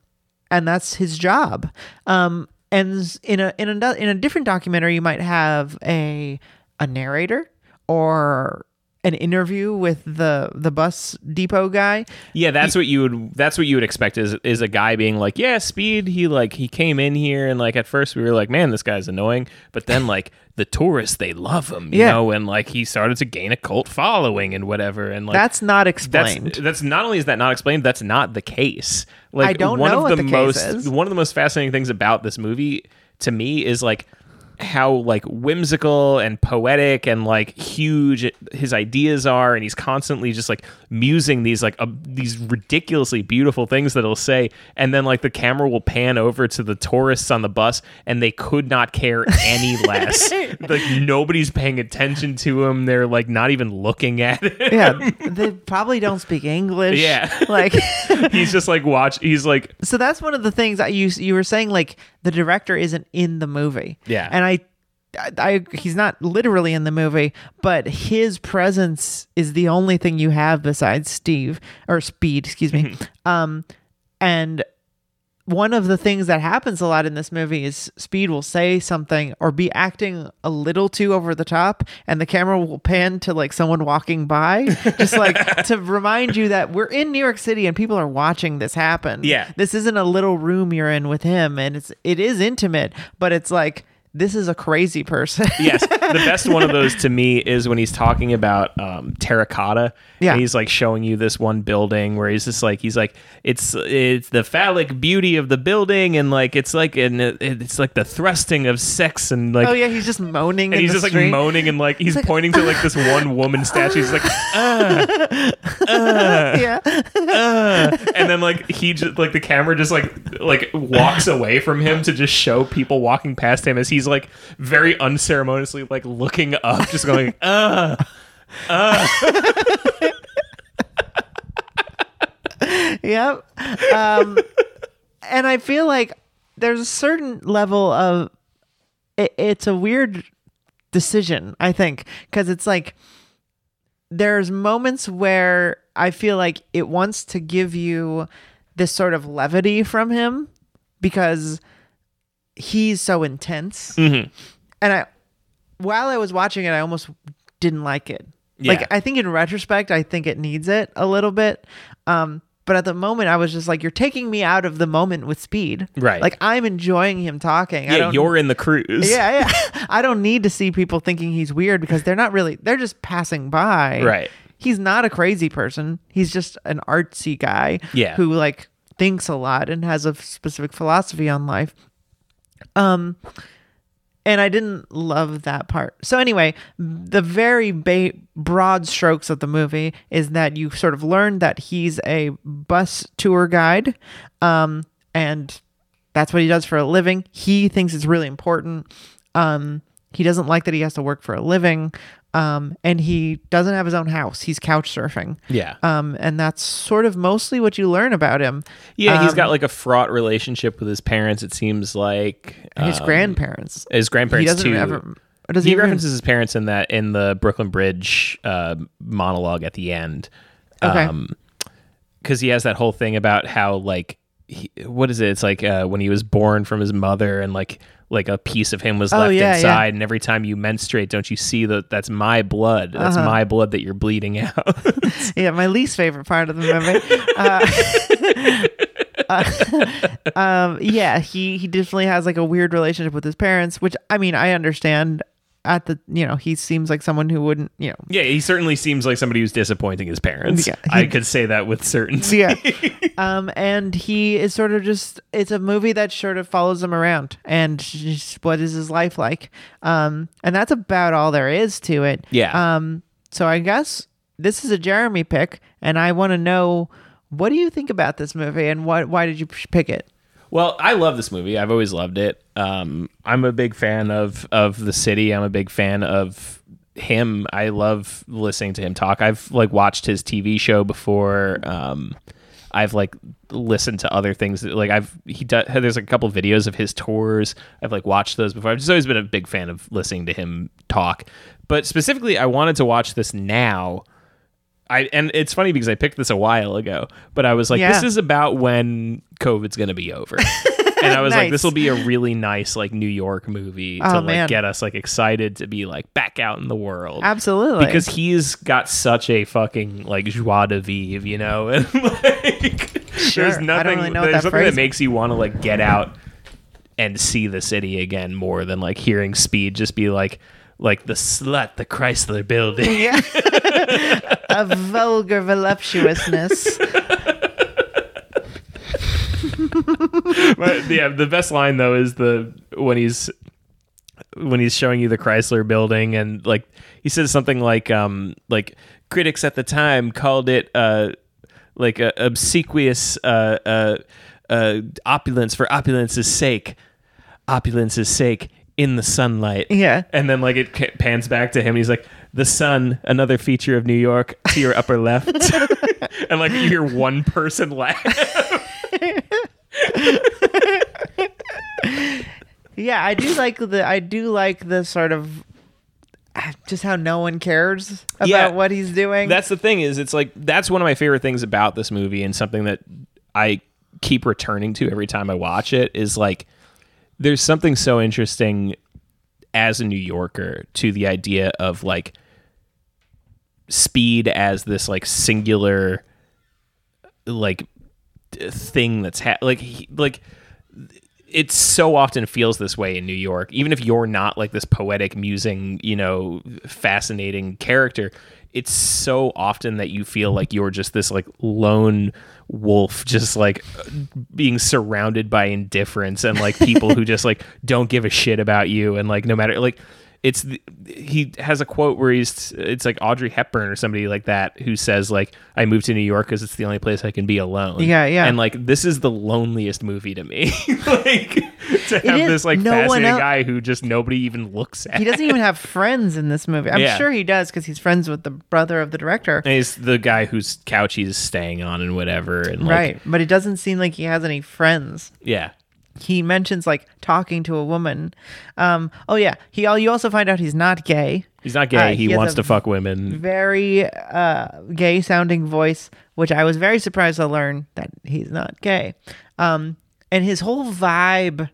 and that's his job. Um, and in a in a in a different documentary, you might have a a narrator or an interview with the the bus depot guy. Yeah, that's what you would that's what you would expect is is a guy being like, "Yeah, Speed, he like he came in here and like at first we were like, "Man, this guy's annoying." But then like the tourists, they love him, you Yeah. know, and like he started to gain a cult following and whatever and like That's not that's explained. that's not only is that not explained, that's not the case. Like I don't one know of what the, the case most is. one of the most fascinating things about this movie to me is like how like whimsical and poetic and like huge his ideas are and he's constantly just like musing these like uh, these ridiculously beautiful things that he'll say and then like the camera will pan over to the tourists on the bus and they could not care any less like nobody's paying attention to him they're like not even looking at it yeah, they probably don't speak English. Yeah. like he's just like watch he's like so that's one of the things that you you were saying like the director isn't in the movie Yeah. and i I, he's not literally in the movie, but his presence is the only thing you have besides Steve or Speed, excuse me. um, and one of the things that happens a lot in this movie is Speed will say something or be acting a little too over the top, and the camera will pan to like someone walking by, just like to remind you that we're in New York City and people are watching this happen. Yeah. this isn't a little room you're in with him, and it's it is intimate, but it's like this is a crazy person. yes the best one of those to me is when he's talking about um, terracotta Yeah. and he's like showing you this one building where he's just like he's like it's it's the phallic beauty of the building and like it's like and it's like the thrusting of sex and like oh yeah, he's just moaning. and he's just like moaning and like he's like, pointing to like this one woman statue he's like yeah, uh, and then like he just like the camera just like like walks away from him to just show people walking past him as he's like very unceremoniously like looking up just going uh yep. Um, and I feel like there's a certain level of it, it's a weird decision. I think because it's like there's moments where I feel like it wants to give you this sort of levity from him because he's so intense. Mhm. And I, while I was watching it, I almost didn't like it. Yeah. Like I think in retrospect, I think it needs it a little bit. Um, but at the moment, I was just like, "You're taking me out of the moment with speed." Right. Like I'm enjoying him talking. I yeah you're in the cruise yeah, yeah. I don't need to see people thinking he's weird because they're not really. They're just passing by. Right. He's not a crazy person. He's just an artsy guy. Yeah. Who like thinks a lot and has a specific philosophy on life. Um, and I didn't love that part. So anyway, the very ba- broad strokes of the movie is that you sort of learn that he's a bus tour guide, um, and that's what he does for a living. He thinks it's really important. Um, he doesn't like that he has to work for a living, um, and he doesn't have his own house. He's couch surfing. yeah Um, and that's sort of mostly what you learn about him. yeah he's got like a fraught relationship with his parents it seems like his Um, grandparents. his He grandparents doesn't too ever. Does he he, even- references his parents in that in the Brooklyn Bridge uh, monologue at the end. Okay. because he has that whole thing about how like he, what is it? It's like uh, when he was born from his mother and like like a piece of him was Oh, left yeah, yeah. inside, and every time you menstruate, don't you see that that's my blood? That's Uh-huh. my blood that you're bleeding out. yeah, my least favorite part of the movie. Uh, uh, um, yeah, he he definitely has like a weird relationship with his parents, which I mean I understand. At the you know he seems like someone who wouldn't you know Yeah, he certainly seems like somebody who's disappointing his parents. Yeah, I could say that with certainty. yeah um and he is sort of just it's a movie that sort of follows him around and just what is his life like um and that's about all there is to it Yeah. um so i guess this is a jeremy pick and i want to know what do you think about this movie and what why did you pick it Well, I love this movie. I've always loved it. Um, I'm a big fan of of the city. I'm a big fan of him. I love listening to him talk. I've like watched his TV show before. Um, I've like listened to other things. Like I've he does. There's a couple videos of his tours. I've like watched those before. I've just always been a big fan of listening to him talk. But specifically, I wanted to watch this now. I and it's funny because I picked this a while ago, but I was like, Yeah. this is about when COVID's gonna be over. and I was like, this will be a really nice like New York movie oh, to Oh, like man. get us like excited to be like back out in the world. absolutely Because he's got such a fucking like joie de vivre, you know, and like Sure. There's nothing really there's that phrase that makes you want to like get out and see the city again more than like hearing Speed just be like like the slut, the Chrysler building. yeah. A vulgar voluptuousness. But yeah, the best line though is the when he's when he's showing you the Chrysler building and like he says something like um like critics at the time called it uh like a obsequious uh uh, uh opulence for opulence's sake. Opulence's sake in the sunlight Yeah. and then like it ca- pans back to him and he's like the sun another feature of new york to your upper left and like you hear one person laugh Yeah, I do like the I do like the sort of ah, just how no one cares about Yeah. what he's doing. that's the thing is it's like that's one of my favorite things about this movie and something that i keep returning to every time i watch it is like there's something so interesting as a new yorker to the idea of like speed as this like singular like thing that's ha- like he, like it so often feels this way in New York. Even if you're not like this poetic, musing, you know, fascinating character, it's so often that you feel like you're just this like lone wolf, just like being surrounded by indifference and like people who just like don't give a shit about you and like no matter like it's the, he has a quote where he's it's like Audrey Hepburn or somebody like that who says like I moved to New York because it's the only place I can be alone. Yeah, yeah. And like this is the loneliest movie to me. like to have this like No fascinating guy who just nobody even looks at. he doesn't even have friends in this movie. I'm Yeah. sure he does because he's friends with the brother of the director. And he's the guy whose couch he's staying on and whatever. And like, right, but it doesn't seem like he has any friends. Yeah. He mentions like talking to a woman. Um, oh yeah, he. You also find out he's not gay. He's not gay. Uh, he, he has wants a to fuck women. Very uh, gay sounding voice, which I was very surprised to learn that he's not gay. Um, and his whole vibe,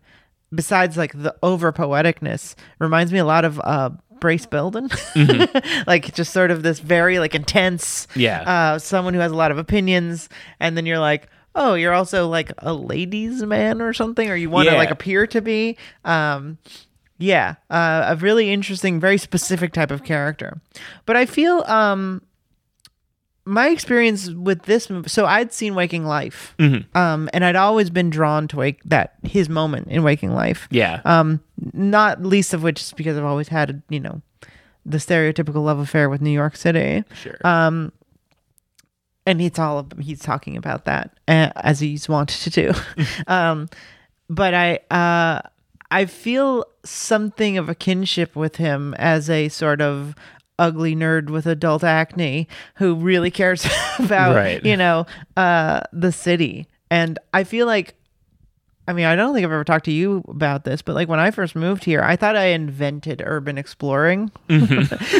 besides like the over poeticness, reminds me a lot of uh, Brace Belden. like just sort of this very like intense, Yeah. uh, someone who has a lot of opinions, and then you're like. Oh, you're also like a ladies' man or something, or you want to Yeah. like appear to be. Um, yeah, uh, a really interesting, very specific type of character. But I feel um, my experience with this movie. So I'd seen Waking Life, um, and I'd always been drawn to wake that his moment in Waking Life. Yeah. Um, not least of which is because I've always had you know the stereotypical love affair with New York City. sure. Um, and it's all ab- he's talking about that uh, as he's wanted to do. um, but I uh, I feel something of a kinship with him as a sort of ugly nerd with adult acne who really cares about Right. you know uh, the city. And I feel like I mean, I don't think I've ever talked to you about this, but like when I first moved here, I thought I invented urban exploring.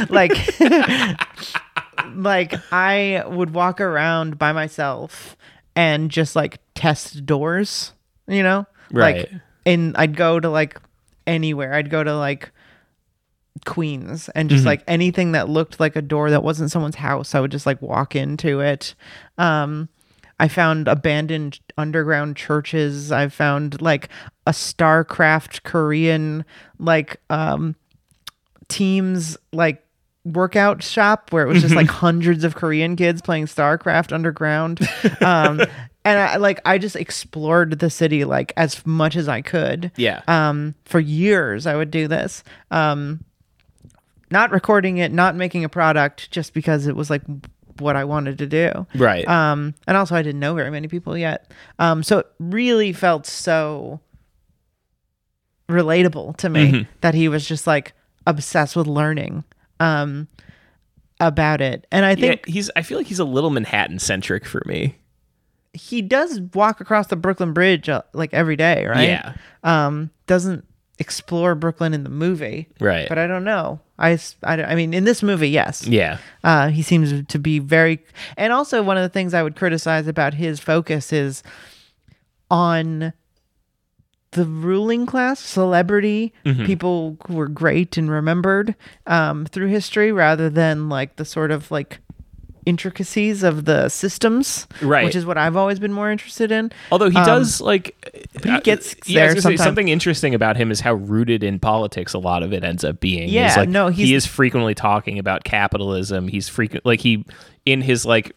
like like I would walk around by myself and just like test doors, you know? Right. Like and I'd go to like anywhere. I'd go to like Queens and just like anything that looked like a door that wasn't someone's house, I would just like walk into it. Um I found abandoned underground churches. I found like a StarCraft Korean like um team's like workout shop where it was just like hundreds of Korean kids playing StarCraft underground. Um, and I like I just explored the city like as much as I could. Yeah. Um, for years I would do this. Um, not recording it, not making a product, just because it was like what I wanted to do. right. Um, and also I didn't know very many people yet. Um, so it really felt so relatable to me Mhm. that he was just like obsessed with learning um about it. And I yeah, think he's. I feel like he's a little Manhattan centric for me. he does walk across the Brooklyn Bridge uh, like every day, right? Yeah. Um, doesn't explore Brooklyn in the movie, Right. but I don't know. I, I, I mean, in this movie, yes. yeah. Uh, he seems to be very, and also one of the things I would criticize about his focus is on the ruling class, celebrity, people who were great and remembered um, through history, rather than like the sort of like intricacies of the systems, Right. Which is what I've always been more interested in. Although he does like, but he uh, gets yeah, there say, something interesting about him is how rooted in politics a lot of it ends up being. Yeah, He's like, no, he is frequently talking about capitalism. He's frequent like he in his like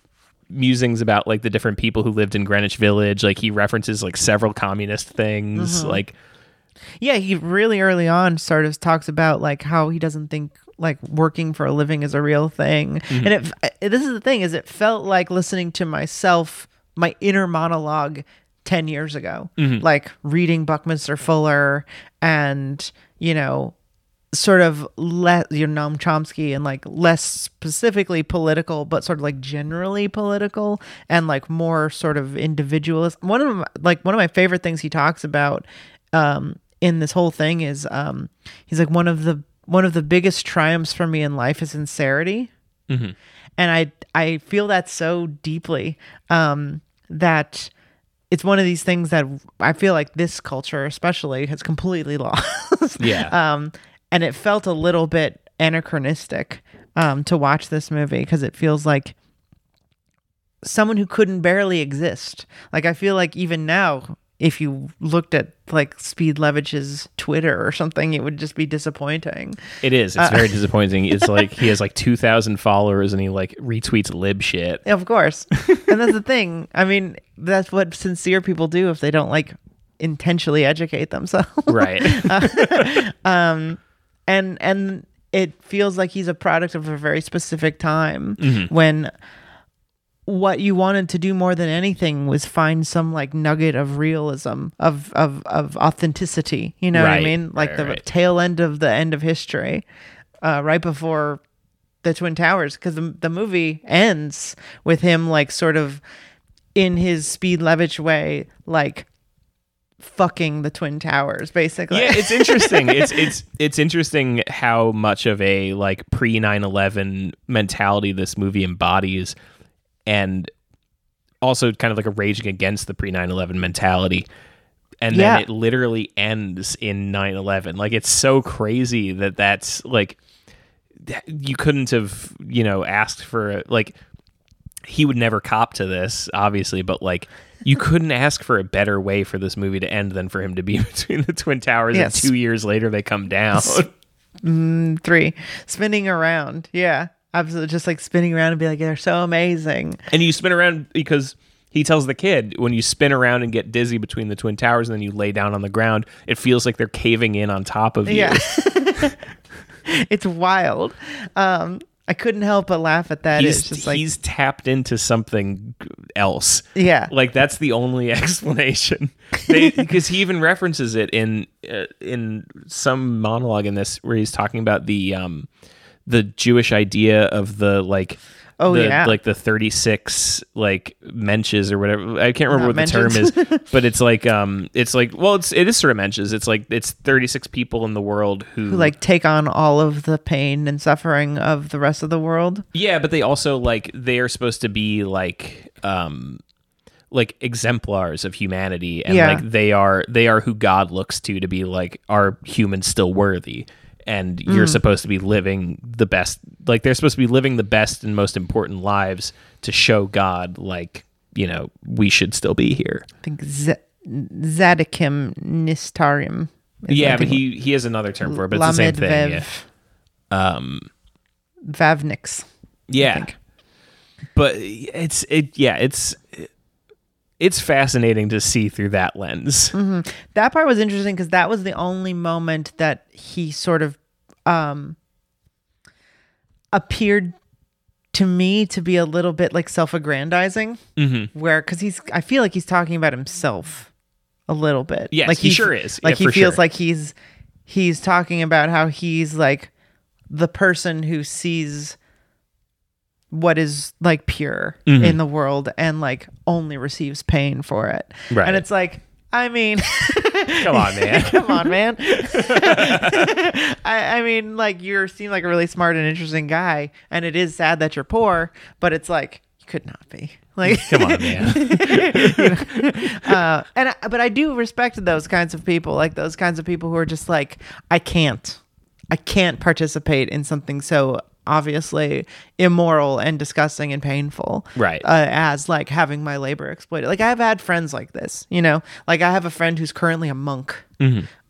musings about like the different people who lived in Greenwich Village. Like he references like several communist things. Mm-hmm. Like Yeah, he really early on sort of talks about like how he doesn't think like working for a living is a real thing. Mm-hmm. And it this is the thing is it felt like listening to myself my inner monologue 10 years ago. Mm-hmm. Like reading Buckminster Fuller and, you know, sort of less you know Noam Chomsky and like less specifically political but sort of like generally political and like more sort of individualist one of my, like one of my favorite things he talks about um in this whole thing is um he's like one of the one of the biggest triumphs for me in life is sincerity and I I feel that so deeply um, that it's one of these things that I feel like this culture especially has completely lost. Yeah. um, and it felt a little bit anachronistic um, to watch this movie because it feels like someone who couldn't barely exist. Like I feel like even now, if you looked at like Speed Levitch's Twitter or something, it would just be disappointing. it is. Uh, It's very disappointing. It's like he has like two thousand followers and he like retweets lib shit. Of course. and that's the thing. I mean, that's what sincere people do if they don't like intentionally educate themselves. Right. and and it feels like he's a product of a very specific time Mm-hmm. when what you wanted to do more than anything was find some like nugget of realism of of of authenticity. You know what i mean? Like right, the right. tail end of the end of history uh, right before the twin towers because the, the movie ends with him like sort of in his speed levitch way like fucking the twin towers basically. Yeah, it's interesting. It's it's it's interesting how much of a like pre 9/11 mentality this movie embodies and also kind of like a raging against the pre 9/11 mentality. And then Yeah. it literally ends in 9/11. Like it's so crazy that that's like you couldn't have, you know, asked for like he would never cop to this, obviously, but like you couldn't ask for a better way for this movie to end than for him to be between the twin towers Yes. and two years later they come down. Mm, three spinning around yeah absolutely just like spinning around and be like they're so amazing. And you spin around because he tells the kid when you spin around and get dizzy between the twin towers and then you lay down on the ground, it feels like they're caving in on top of you. yeah. It's wild. Um i couldn't help but laugh at that. He's, it's just like he's tapped into something else. yeah. Like that's the only explanation. Because he even references it in uh, in some monologue in this where he's talking about the um the Jewish idea of the like Oh, the, yeah. like the 36 like mensches or whatever. I can't remember Not what the term is but it's like um it's like well it's it is sort of mentions it's like it's 36 people in the world who, who like take on all of the pain and suffering of the rest of the world? Yeah, but they also like they are supposed to be like um like exemplars of humanity and Yeah. like they are they are who God looks to to be like are humans still worthy and you're Mm. supposed to be living the best like they're supposed to be living the best and most important lives to show God like you know we should still be here. i think Z- zadikim nistarim yeah, but he he has another term for it, but it's the same thing. Yeah. Um, Vavniks. yeah, but it's it. Yeah, it's it's fascinating to see through that lens. That part was interesting because that was the only moment that he sort of um appeared to me to be a little bit like self-aggrandizing Mm-hmm. where because he's i feel like he's talking about himself a little bit Yes, like he sure is. like Yeah, he feels sure. like he's he's talking about how he's like the person who sees what is like pure Mm-hmm. in the world and like only receives pain for it Right. and it's like i mean Come on, man. come on man I, I mean like you seem like a really smart and interesting guy and it is sad that you're poor but it's like you could not be like Come on, man. uh, and I, but I do respect those kinds of people, like those kinds of people who are just like, I can't, I can't participate in something so obviously immoral and disgusting and painful, Right. Uh, as like having my labor exploited. Like I've had friends like this, you know, like I have a friend who's currently a monk,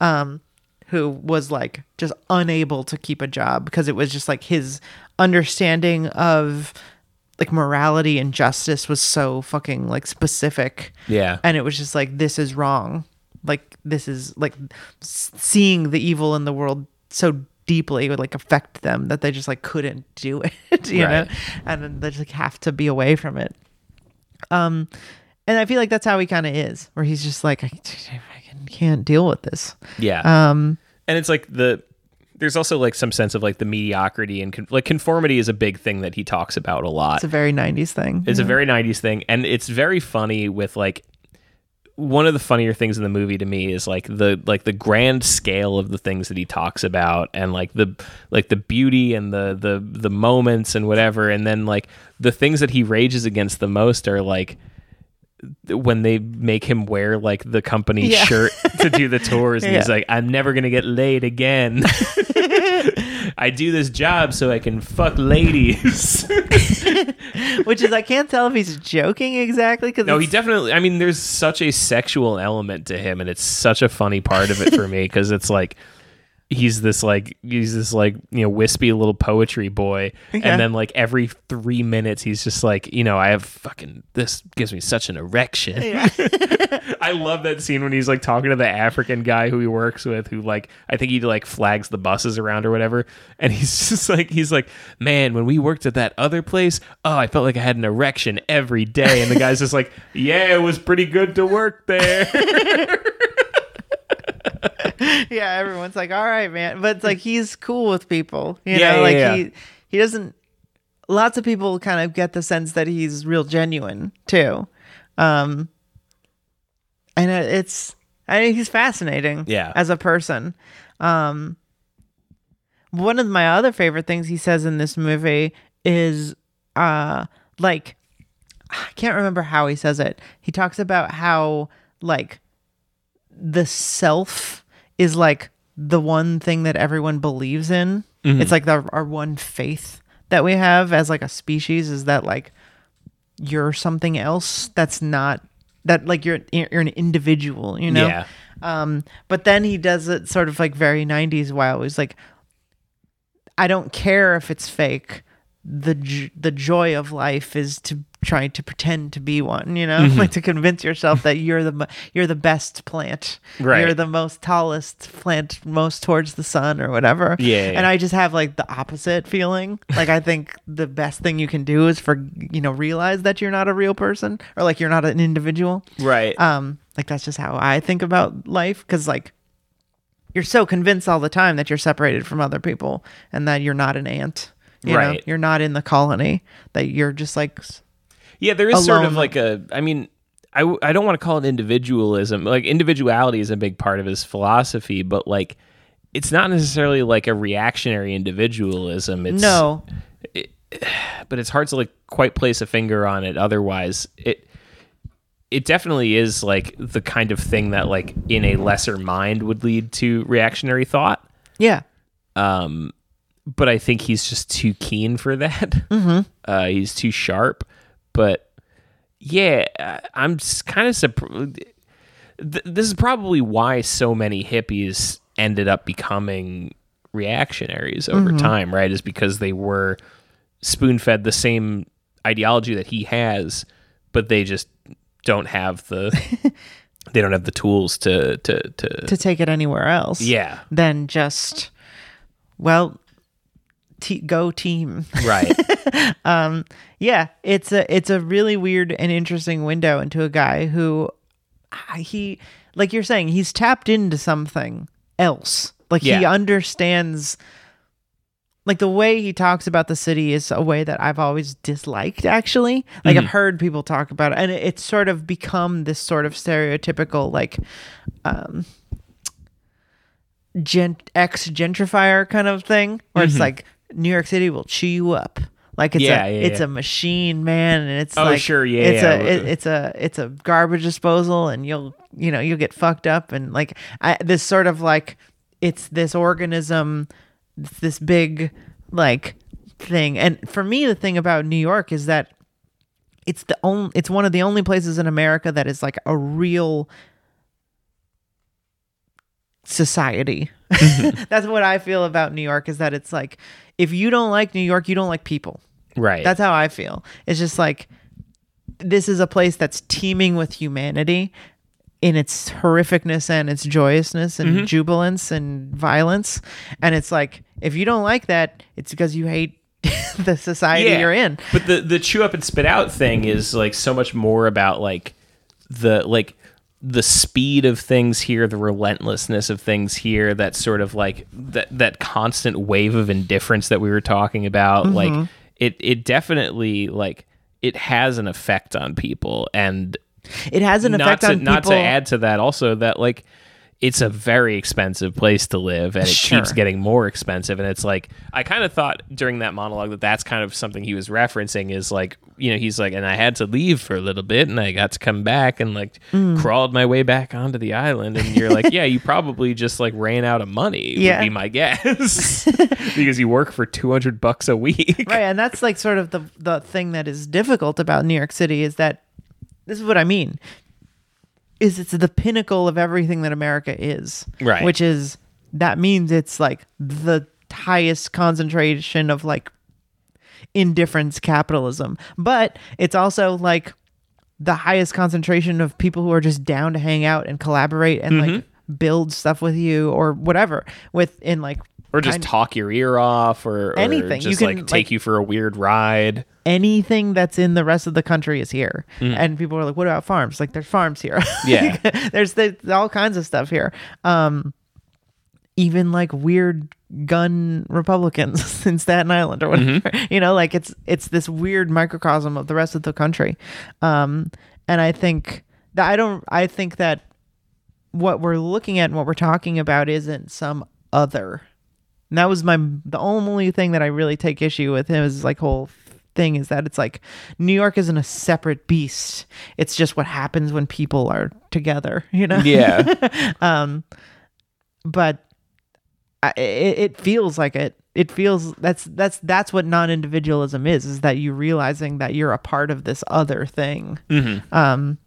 um, who was like just unable to keep a job because it was just like his understanding of like morality and justice was so fucking like specific Yeah. and it was just like this is wrong like this is like seeing the evil in the world so deeply would like affect them that they just like couldn't do it you know? And then they just like have to be away from it. Um and i feel like that's how he kind of is where he's just like i, can't deal with this. Yeah. um and it's like the there's also like some sense of like the mediocrity and con- like conformity is a big thing that he talks about a lot. it's a very 90s thing. It's a very 90s thing. And it's very funny with like one of the funnier things in the movie to me is like the like the grand scale of the things that he talks about and like the like the beauty and the the the moments and whatever. And then like the things that he rages against the most are like when they make him wear like the company Yeah. shirt to do the tours and he's like I'm never going to get laid again. I do this job so I can fuck ladies. which is i can't tell if he's joking exactly because No, he definitely. I mean, there's such a sexual element to him, and it's such a funny part of it for me because it's like he's this like he's this like you know wispy little poetry boy, Yeah. and then like every three minutes he's just like you know I have fucking this gives me such an erection. I love that scene when he's like talking to the African guy who he works with, who like I think he like flags the buses around or whatever, and he's just like he's like, man, when we worked at that other place, oh, I felt like I had an erection every day, and the guy's just like, yeah, it was pretty good to work there. yeah, everyone's like, all right, man. But it's like he's cool with people. You Yeah, know, yeah, like yeah. he he doesn't lots of people kind of get the sense that he's real genuine too. Um and it- it's I mean he's fascinating Yeah. as a person. Um one of my other favorite things he says in this movie is uh like I can't remember how he says it. He talks about how like the self is like the one thing that everyone believes in. It's like the, our one faith that we have as like a species is that like you're something else that's not that like you're you're an individual, you know. Yeah. Um, but then he does it sort of like very 90s while he's like, I don't care if it's fake. The j- the joy of life is to try to pretend to be one, you know, like to convince yourself that you're the you're the best plant, Right. You're the most tallest plant, most towards the sun or whatever. Yeah, yeah. And I just have like the opposite feeling. Like I think the best thing you can do is for you know realize that you're not a real person or like you're not an individual right. um like that's just how i think about life because like you're so convinced all the time that you're separated from other people and that you're not an ant you know Right. you're not in the colony that you're just like Yeah, there is sort of like a. I mean, I I don't want to call it individualism. Like individuality is a big part of his philosophy, but like it's not necessarily like a reactionary individualism. It's no but it's hard to like quite place a finger on it. Otherwise, it it definitely is like the kind of thing that like in a lesser mind would lead to reactionary thought. yeah Um, but I think he's just too keen for that. Mm-hmm. Uh, he's too sharp. But yeah, I'm kind of surprised. This is probably why so many hippies ended up becoming reactionaries over Mm-hmm. time, right? Is because they were spoon fed the same ideology that he has, but they just don't have the they don't have the tools to to to, to take it anywhere else. yeah Than just, well, te- go team. right um yeah, it's a it's a really weird and interesting window into a guy who he like you're saying he's tapped into something else. Like he understands like the way he talks about the city is a way that I've always disliked actually. Like I've heard people talk about it and it- it's sort of become this sort of stereotypical like um gent ex gentrifier kind of thing where it's like New York City will chew you up. Like it's Yeah, a yeah, it's yeah. a machine, man, and it's Oh, like sure, yeah, it's a it, it's a it's a garbage disposal, and you'll you know you'll get fucked up, and like I, this sort of like it's this organism, it's this big like thing, and for me the thing about New York is that it's the only it's one of the only places in America that is like a real society. Mm-hmm. That's what I feel about New York is that it's like if you don't like New York, you don't like people. right That's how I feel. It's just like this is a place that's teeming with humanity in its horrificness and its joyousness and mm-hmm. jubilance and violence. And it's like if you don't like that, it's because you hate the society you're in. But the the chew up and spit out thing is like so much more about like the like the speed of things here, the relentlessness of things here, that sort of like that that constant wave of indifference that we were talking about. Mm-hmm. Like it it definitely like it has an effect on people and It has an effect to on not to add to that also that like it's a very expensive place to live and it Sure. keeps getting more expensive and it's like i kind of thought during that monologue that that's kind of something he was referencing is like you know he's like and i had to leave for a little bit and i got to come back and like Mm. crawled my way back onto the island and you're like yeah you probably just like ran out of money Yeah. would be my guess because you work for 200 bucks a week right and that's like sort of the the thing that is difficult about new york city is that this is what i mean is it's the pinnacle of everything that america is Right. which is that means it's like the highest concentration of like indifference capitalism but it's also like the highest concentration of people who are just down to hang out and collaborate and like mm-hmm. build stuff with you or whatever within like or just kind- talk your ear off or, or Anything. You can, like take like- you for a weird ride anything that's in the rest of the country is here. And people are like, what about farms? Like, there's farms here. Yeah. there's, there's all kinds of stuff here. Um, even like weird gun Republicans in Staten Island or whatever. You know, like it's it's this weird microcosm of the rest of the country. Um, and I think that I don't I think that what we're looking at and what we're talking about isn't some other. And that was my the only thing that I really take issue with him is like whole thing is that it's like New York isn't a separate beast. It's just what happens when people are together, you know? yeah um, But I, it, it feels like it. It feels that's that's that's what non-individualism is is that you realizing that you're a part of this other thing. Mm-hmm. Um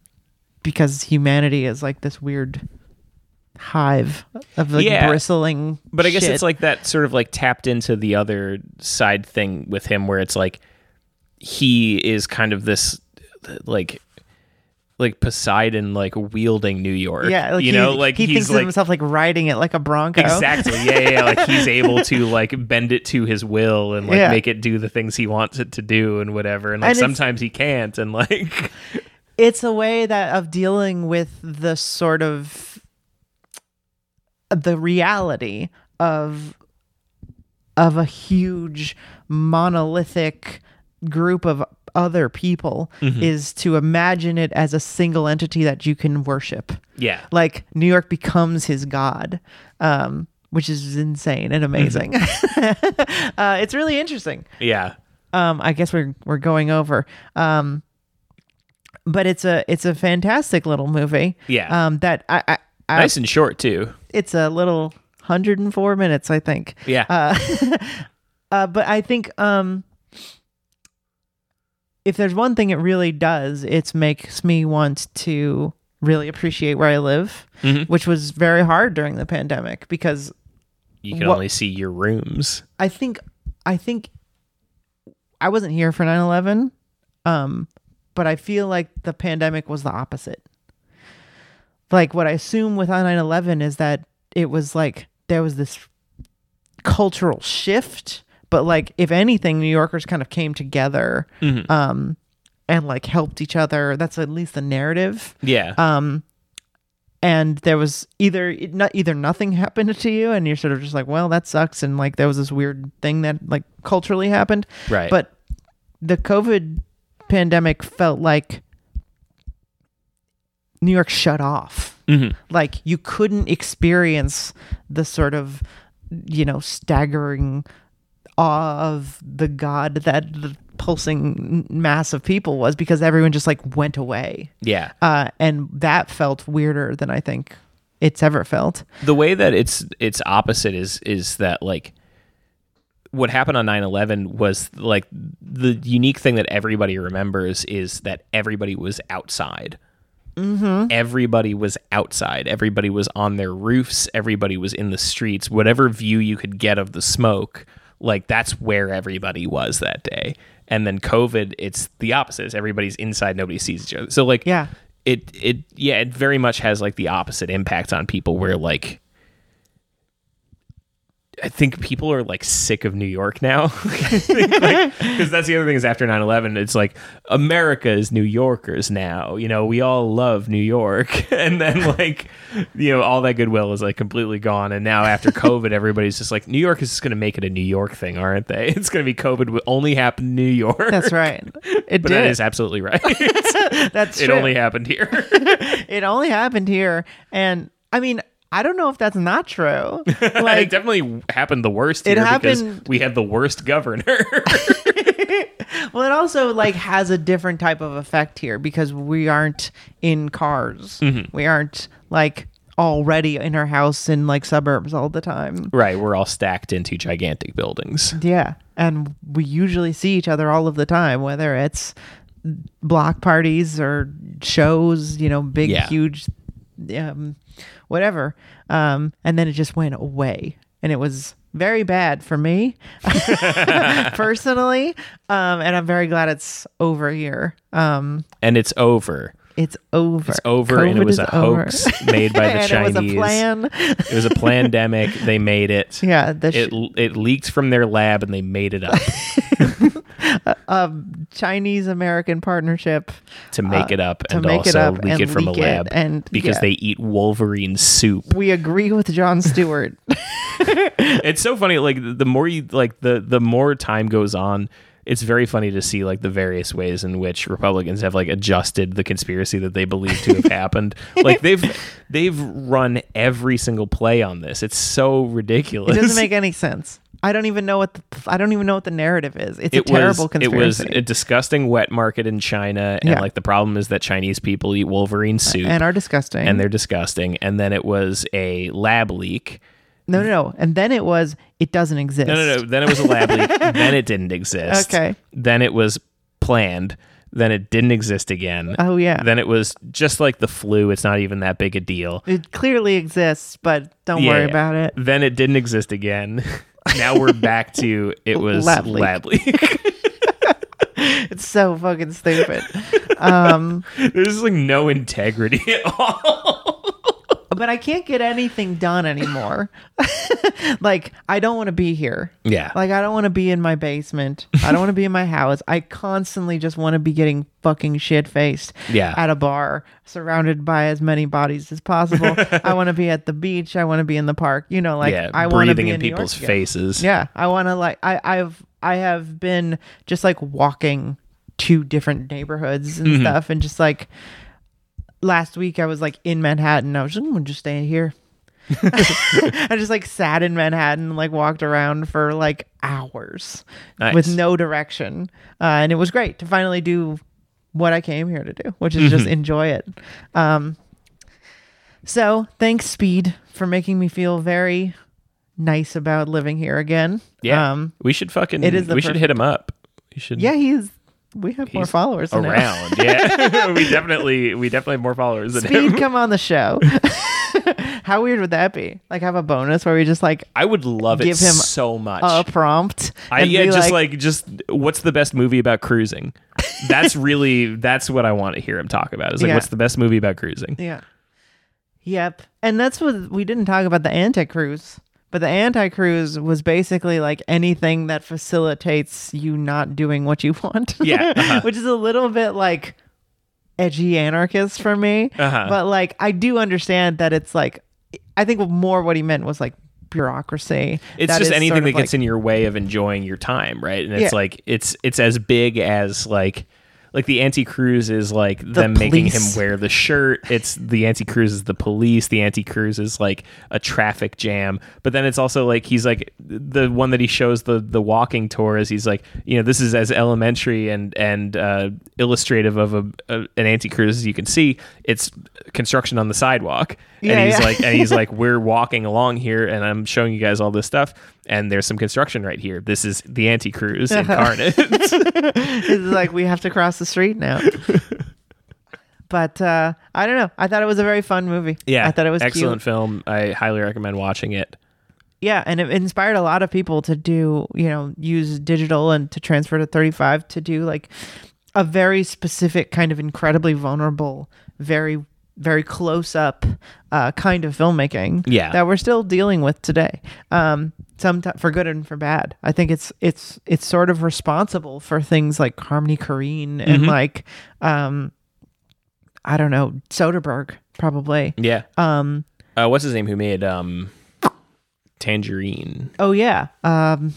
because humanity is like this weird hive of like Yeah. bristling But I guess shit. it's like that sort of like tapped into the other side thing with him where it's like he is kind of this like like Poseidon like wielding New York. Yeah, like you he, know, like he he's thinks of himself like riding it like a bronco. Exactly. Yeah, yeah, yeah. Like he's able to like bend it to his will and like Yeah. make it do the things he wants it to do and whatever. And like And sometimes he can't and like It's a way that of dealing with the sort of the reality of of a huge monolithic group of other people Mm-hmm. is to imagine it as a single entity that you can worship. yeah. like New York becomes his god, um, which is insane and amazing. uh, it's really interesting. Yeah. Um, I guess we're we're going over, um, but it's a it's a fantastic little movie. Yeah. Um, that I, I nice and short too. it's a little 104 minutes, I think. Yeah. Uh, uh, but I think um, if there's one thing it really does, it makes me want to really appreciate where I live, Mhm. which was very hard during the pandemic because you can What- only see your rooms. I think I think I wasn't here for 9/11 um but I feel like the pandemic was the opposite. Like what I assume with 9/11 is that it was like there was this cultural shift, but like if anything New Yorkers kind of came together um and like helped each other. That's at least the narrative Yeah. um and there was either not either nothing happened to you and you're sort of just like well that sucks and like there was this weird thing that like culturally happened Right. but the covid pandemic felt like new york shut off Mhm. like you couldn't experience the sort of you know staggering awe of the god that the pulsing mass of people was because everyone just like went away yeah. uh, and that felt weirder than I think it's ever felt. the way that it's it's opposite is is that like what happened on 9-11 was like the unique thing that everybody remembers is that everybody was outside mm-hmm. everybody was outside. Everybody was on their roofs. Everybody was in the streets. Whatever view you could get of the smoke like that's where everybody was that day. And then covid it's the opposite. It's everybody's inside. Nobody sees each other. So like Yeah. it it yeah it very much has like the opposite impact on people where like I think people are like sick of New York now. Because that's the other thing is after 9 11, it's like America is New Yorkers now. You know, we all love New York. And then, like, you know, all that goodwill is like completely gone. And now after COVID, everybody's just like, New York is just going to make it a New York thing, aren't they? It's going to be COVID will only happen in New York. That's right. It But did. that is absolutely right. That's it true. only happened here. it only happened here, and I mean, I don't know if that's not true. Like, it definitely happened the worst It here because happened- we had the worst governor. well, it also like has a different type of effect here because we aren't in cars. Mm-hmm. We aren't like already in our house in like suburbs all the time. right, we're all stacked into gigantic buildings. Yeah. And we usually see each other all of the time, whether it's block parties or shows, you know, big, Yeah. huge, um, whatever. Um, and then it just went away. And it was very bad for me personally. Um, and I'm very glad it's over here. Um, And it's over. it's over. It's over, and it was a over. hoax made by the Chinese. it was a plan. It was a pandemic. They made it. Yeah. Sh- It it leaked from their lab, and they made it up Chinese American partnership. to make uh, it up and make it also up leak it from leak a lab. and- because yeah. they eat Wolverine soup. We agree with Jon Stewart. it's so funny like the more you like the the more time goes on it's very funny to see like the various ways in which republicans have like adjusted the conspiracy that they believe to have happened like they've they've run every single play on this it's so ridiculous It doesn't make any sense. I don't even know what the I don't even know what the narrative is. It's it a terrible was, it was a disgusting wet market in China, and Yeah. like the problem is that Chinese people eat Wolverine soup, and are disgusting. and they're disgusting. And then it was a lab leak, no, no, no. And then it was it doesn't exist. No, no, no. Then it was a lab leak. Then it didn't exist. Okay. Then it was planned. Then it didn't exist again. Oh yeah. Then it was just like the flu. It's not even that big a deal. it clearly exists, but don't worry Yeah. about it. Then it didn't exist again. now we're back to it was leak. leak. It's so fucking stupid. um, There's like no integrity at all. But I can't get anything done anymore. like I don't want to be here. Yeah. Like I don't want to be in my basement. I don't want to be in my house. I constantly just want to be getting fucking shit faced Yeah. at a bar, surrounded by as many bodies as possible. I want to be at the beach. I want to be in the park. You know, like yeah. I want to breathing be in in people's faces. Yeah, I want to like I I've I have been just like walking to different neighborhoods and Mm-hmm. stuff, and just like last week I was like in Manhattan. I was just, I'm gonna just stay here. I just like sat in Manhattan, and, like walked around for like hours Nice. with no direction, uh, and it was great to finally do what I came here to do, which is just Mm-hmm. enjoy it. Um, so thanks, Speed, for making me feel very nice about living here again. Yeah. Um, we should fucking it is we should hit him up. We should yeah, he's. We have more followers around. yeah. we definitely we definitely have more followers than Speed, him. come on the show. How weird would that be? Like have a bonus where we just like I would love it Give him so much. a prompt. I yeah, just like, just what's the best movie about cruising? That's really that's what I want to hear him talk about. Is like Yeah. what's the best movie about cruising? Yeah. Yep. And that's what we didn't talk about the anti cruise. But the anti cruise was basically like anything that facilitates you not doing what you want. Yeah, uh-huh. Which is a little bit like edgy anarchist for me. Uh-huh. But like I do understand that it's like I think more what he meant was like bureaucracy. It's That just anything sort that of gets like- in your way of enjoying your time, right? And it's Yeah. like it's it's as big as like like the anti cruise is like them making him wear the shirt. It's the anti cruise is the police. The anti cruise is like a traffic jam. But then it's also like he's like the one that he shows the the walking tour is he's like you know this is as elementary and and uh, illustrative of a, a an anti cruise as you can see. It's construction on the sidewalk, Yeah, and he's yeah. like and he's like we're walking along here and I'm showing you guys all this stuff and there's some construction right here. This is the anti cruise incarnate. it's like we have to cross the street now. but uh, I don't know. I thought it was a very fun movie. Yeah, I thought it was excellent Cute. film. I highly recommend watching it. Yeah, and it inspired a lot of people to do, you know, use digital and to transfer to 35 to do like a very specific kind of incredibly vulnerable, very very close up uh, kind of filmmaking Yeah. that we're still dealing with today. Um, sometimes for good and for bad. I think it's it's it's sort of responsible for things like Harmony Korine and like um, I don't know Soderbergh probably. Yeah. Um, Uh, what's his name? Who made um, Tangerine? Oh yeah. Um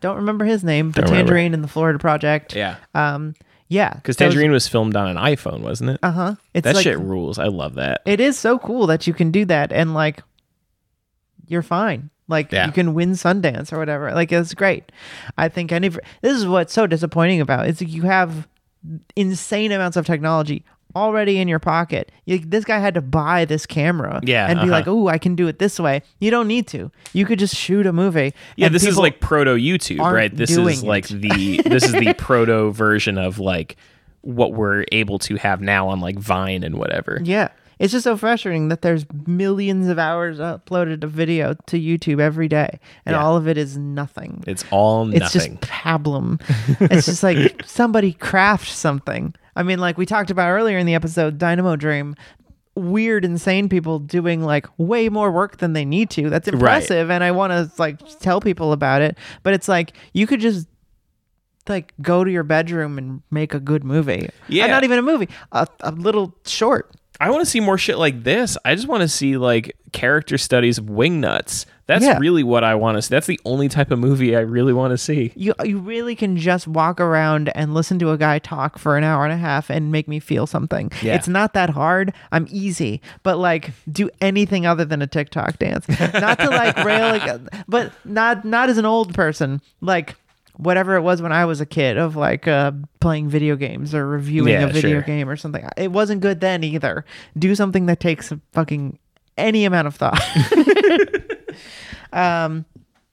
don't remember his name, but. Tangerine and the Florida Project. Yeah, Um yeah. because Tangerine was filmed on an iPhone, wasn't it? Uh-huh. That like shit rules. I love that. it is so cool that you can do that and like you're fine. Like Yeah. you can win Sundance or whatever. Like it's great. I think any this is what's so disappointing about. it. It's like you have insane amounts of technology already in your pocket. You, this guy had to buy this camera Yeah, and be uh-huh. like, "Oh, I can do it this way." You don't need to. You could just shoot a movie. Yeah, this is like proto YouTube, right? This is like it. the this is the proto version of like what we're able to have now on like Vine and whatever. Yeah. It's just so frustrating that there's millions of hours uploaded of video to YouTube every day, and Yeah. all of it is nothing. It's all nothing. It's just pablum. it's just like somebody craft something. I mean, like we talked about earlier in the episode, Dynamo Dream. Weird, insane people doing like way more work than they need to. That's impressive, and I want to like tell people about it. But it's like you could just like go to your bedroom and make a good movie. Yeah. Uh, not even a movie, a, a little short. I want to see more shit like this. I just want to see like character studies of wingnuts. That's Yeah. really what I want to see. That's the only type of movie I really want to see. you you really can just walk around and listen to a guy talk for an hour and a half and make me feel something. Yeah. It's not that hard. I'm easy, but like do anything other than a TikTok dance. Not to like rail, ag- but not not as an old person. Like whatever it was when I was a kid of like uh, playing video games or reviewing Yeah, a video sure. game or something. It wasn't good then either. Do something that takes a fucking any amount of thought. um,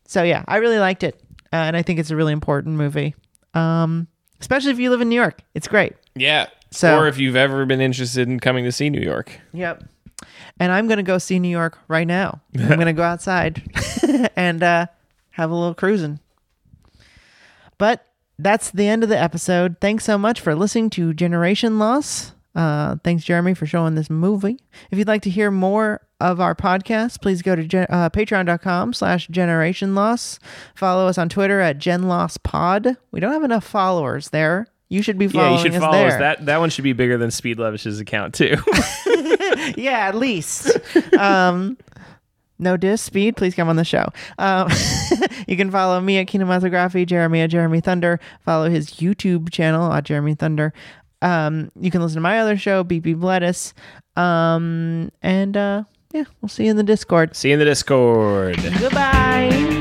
so yeah, I really liked it, uh, and I think it's a really important movie. Um, especially if you live in New York, it's great. Yeah. So- or if you've ever been interested in coming to see New York. Yep. And I'm gonna go see New York right now. I'm gonna go outside and uh, have a little cruising. But that's the end of the episode. Thanks so much for listening to Generation Loss. Uh, thanks, Jeremy, for showing this movie. If you'd like to hear more of our podcast, please go to gen- uh, patreon.com slash generation loss. Follow us on Twitter at genlosspod. We don't have enough followers there. You should be following Yeah, you should us follow there. us. That that one should be bigger than Speed Levitch's account too. yeah, at least. um, no diss speed, please come on the show. Um, you can follow me at Kinematography, Jeremy at Jeremy Thunder. Follow his YouTube channel at Jeremy Thunder. Um, you can listen to my other show, bb Lettuce. Um, and uh, yeah, we'll see you in the Discord. see you in the Discord. Goodbye.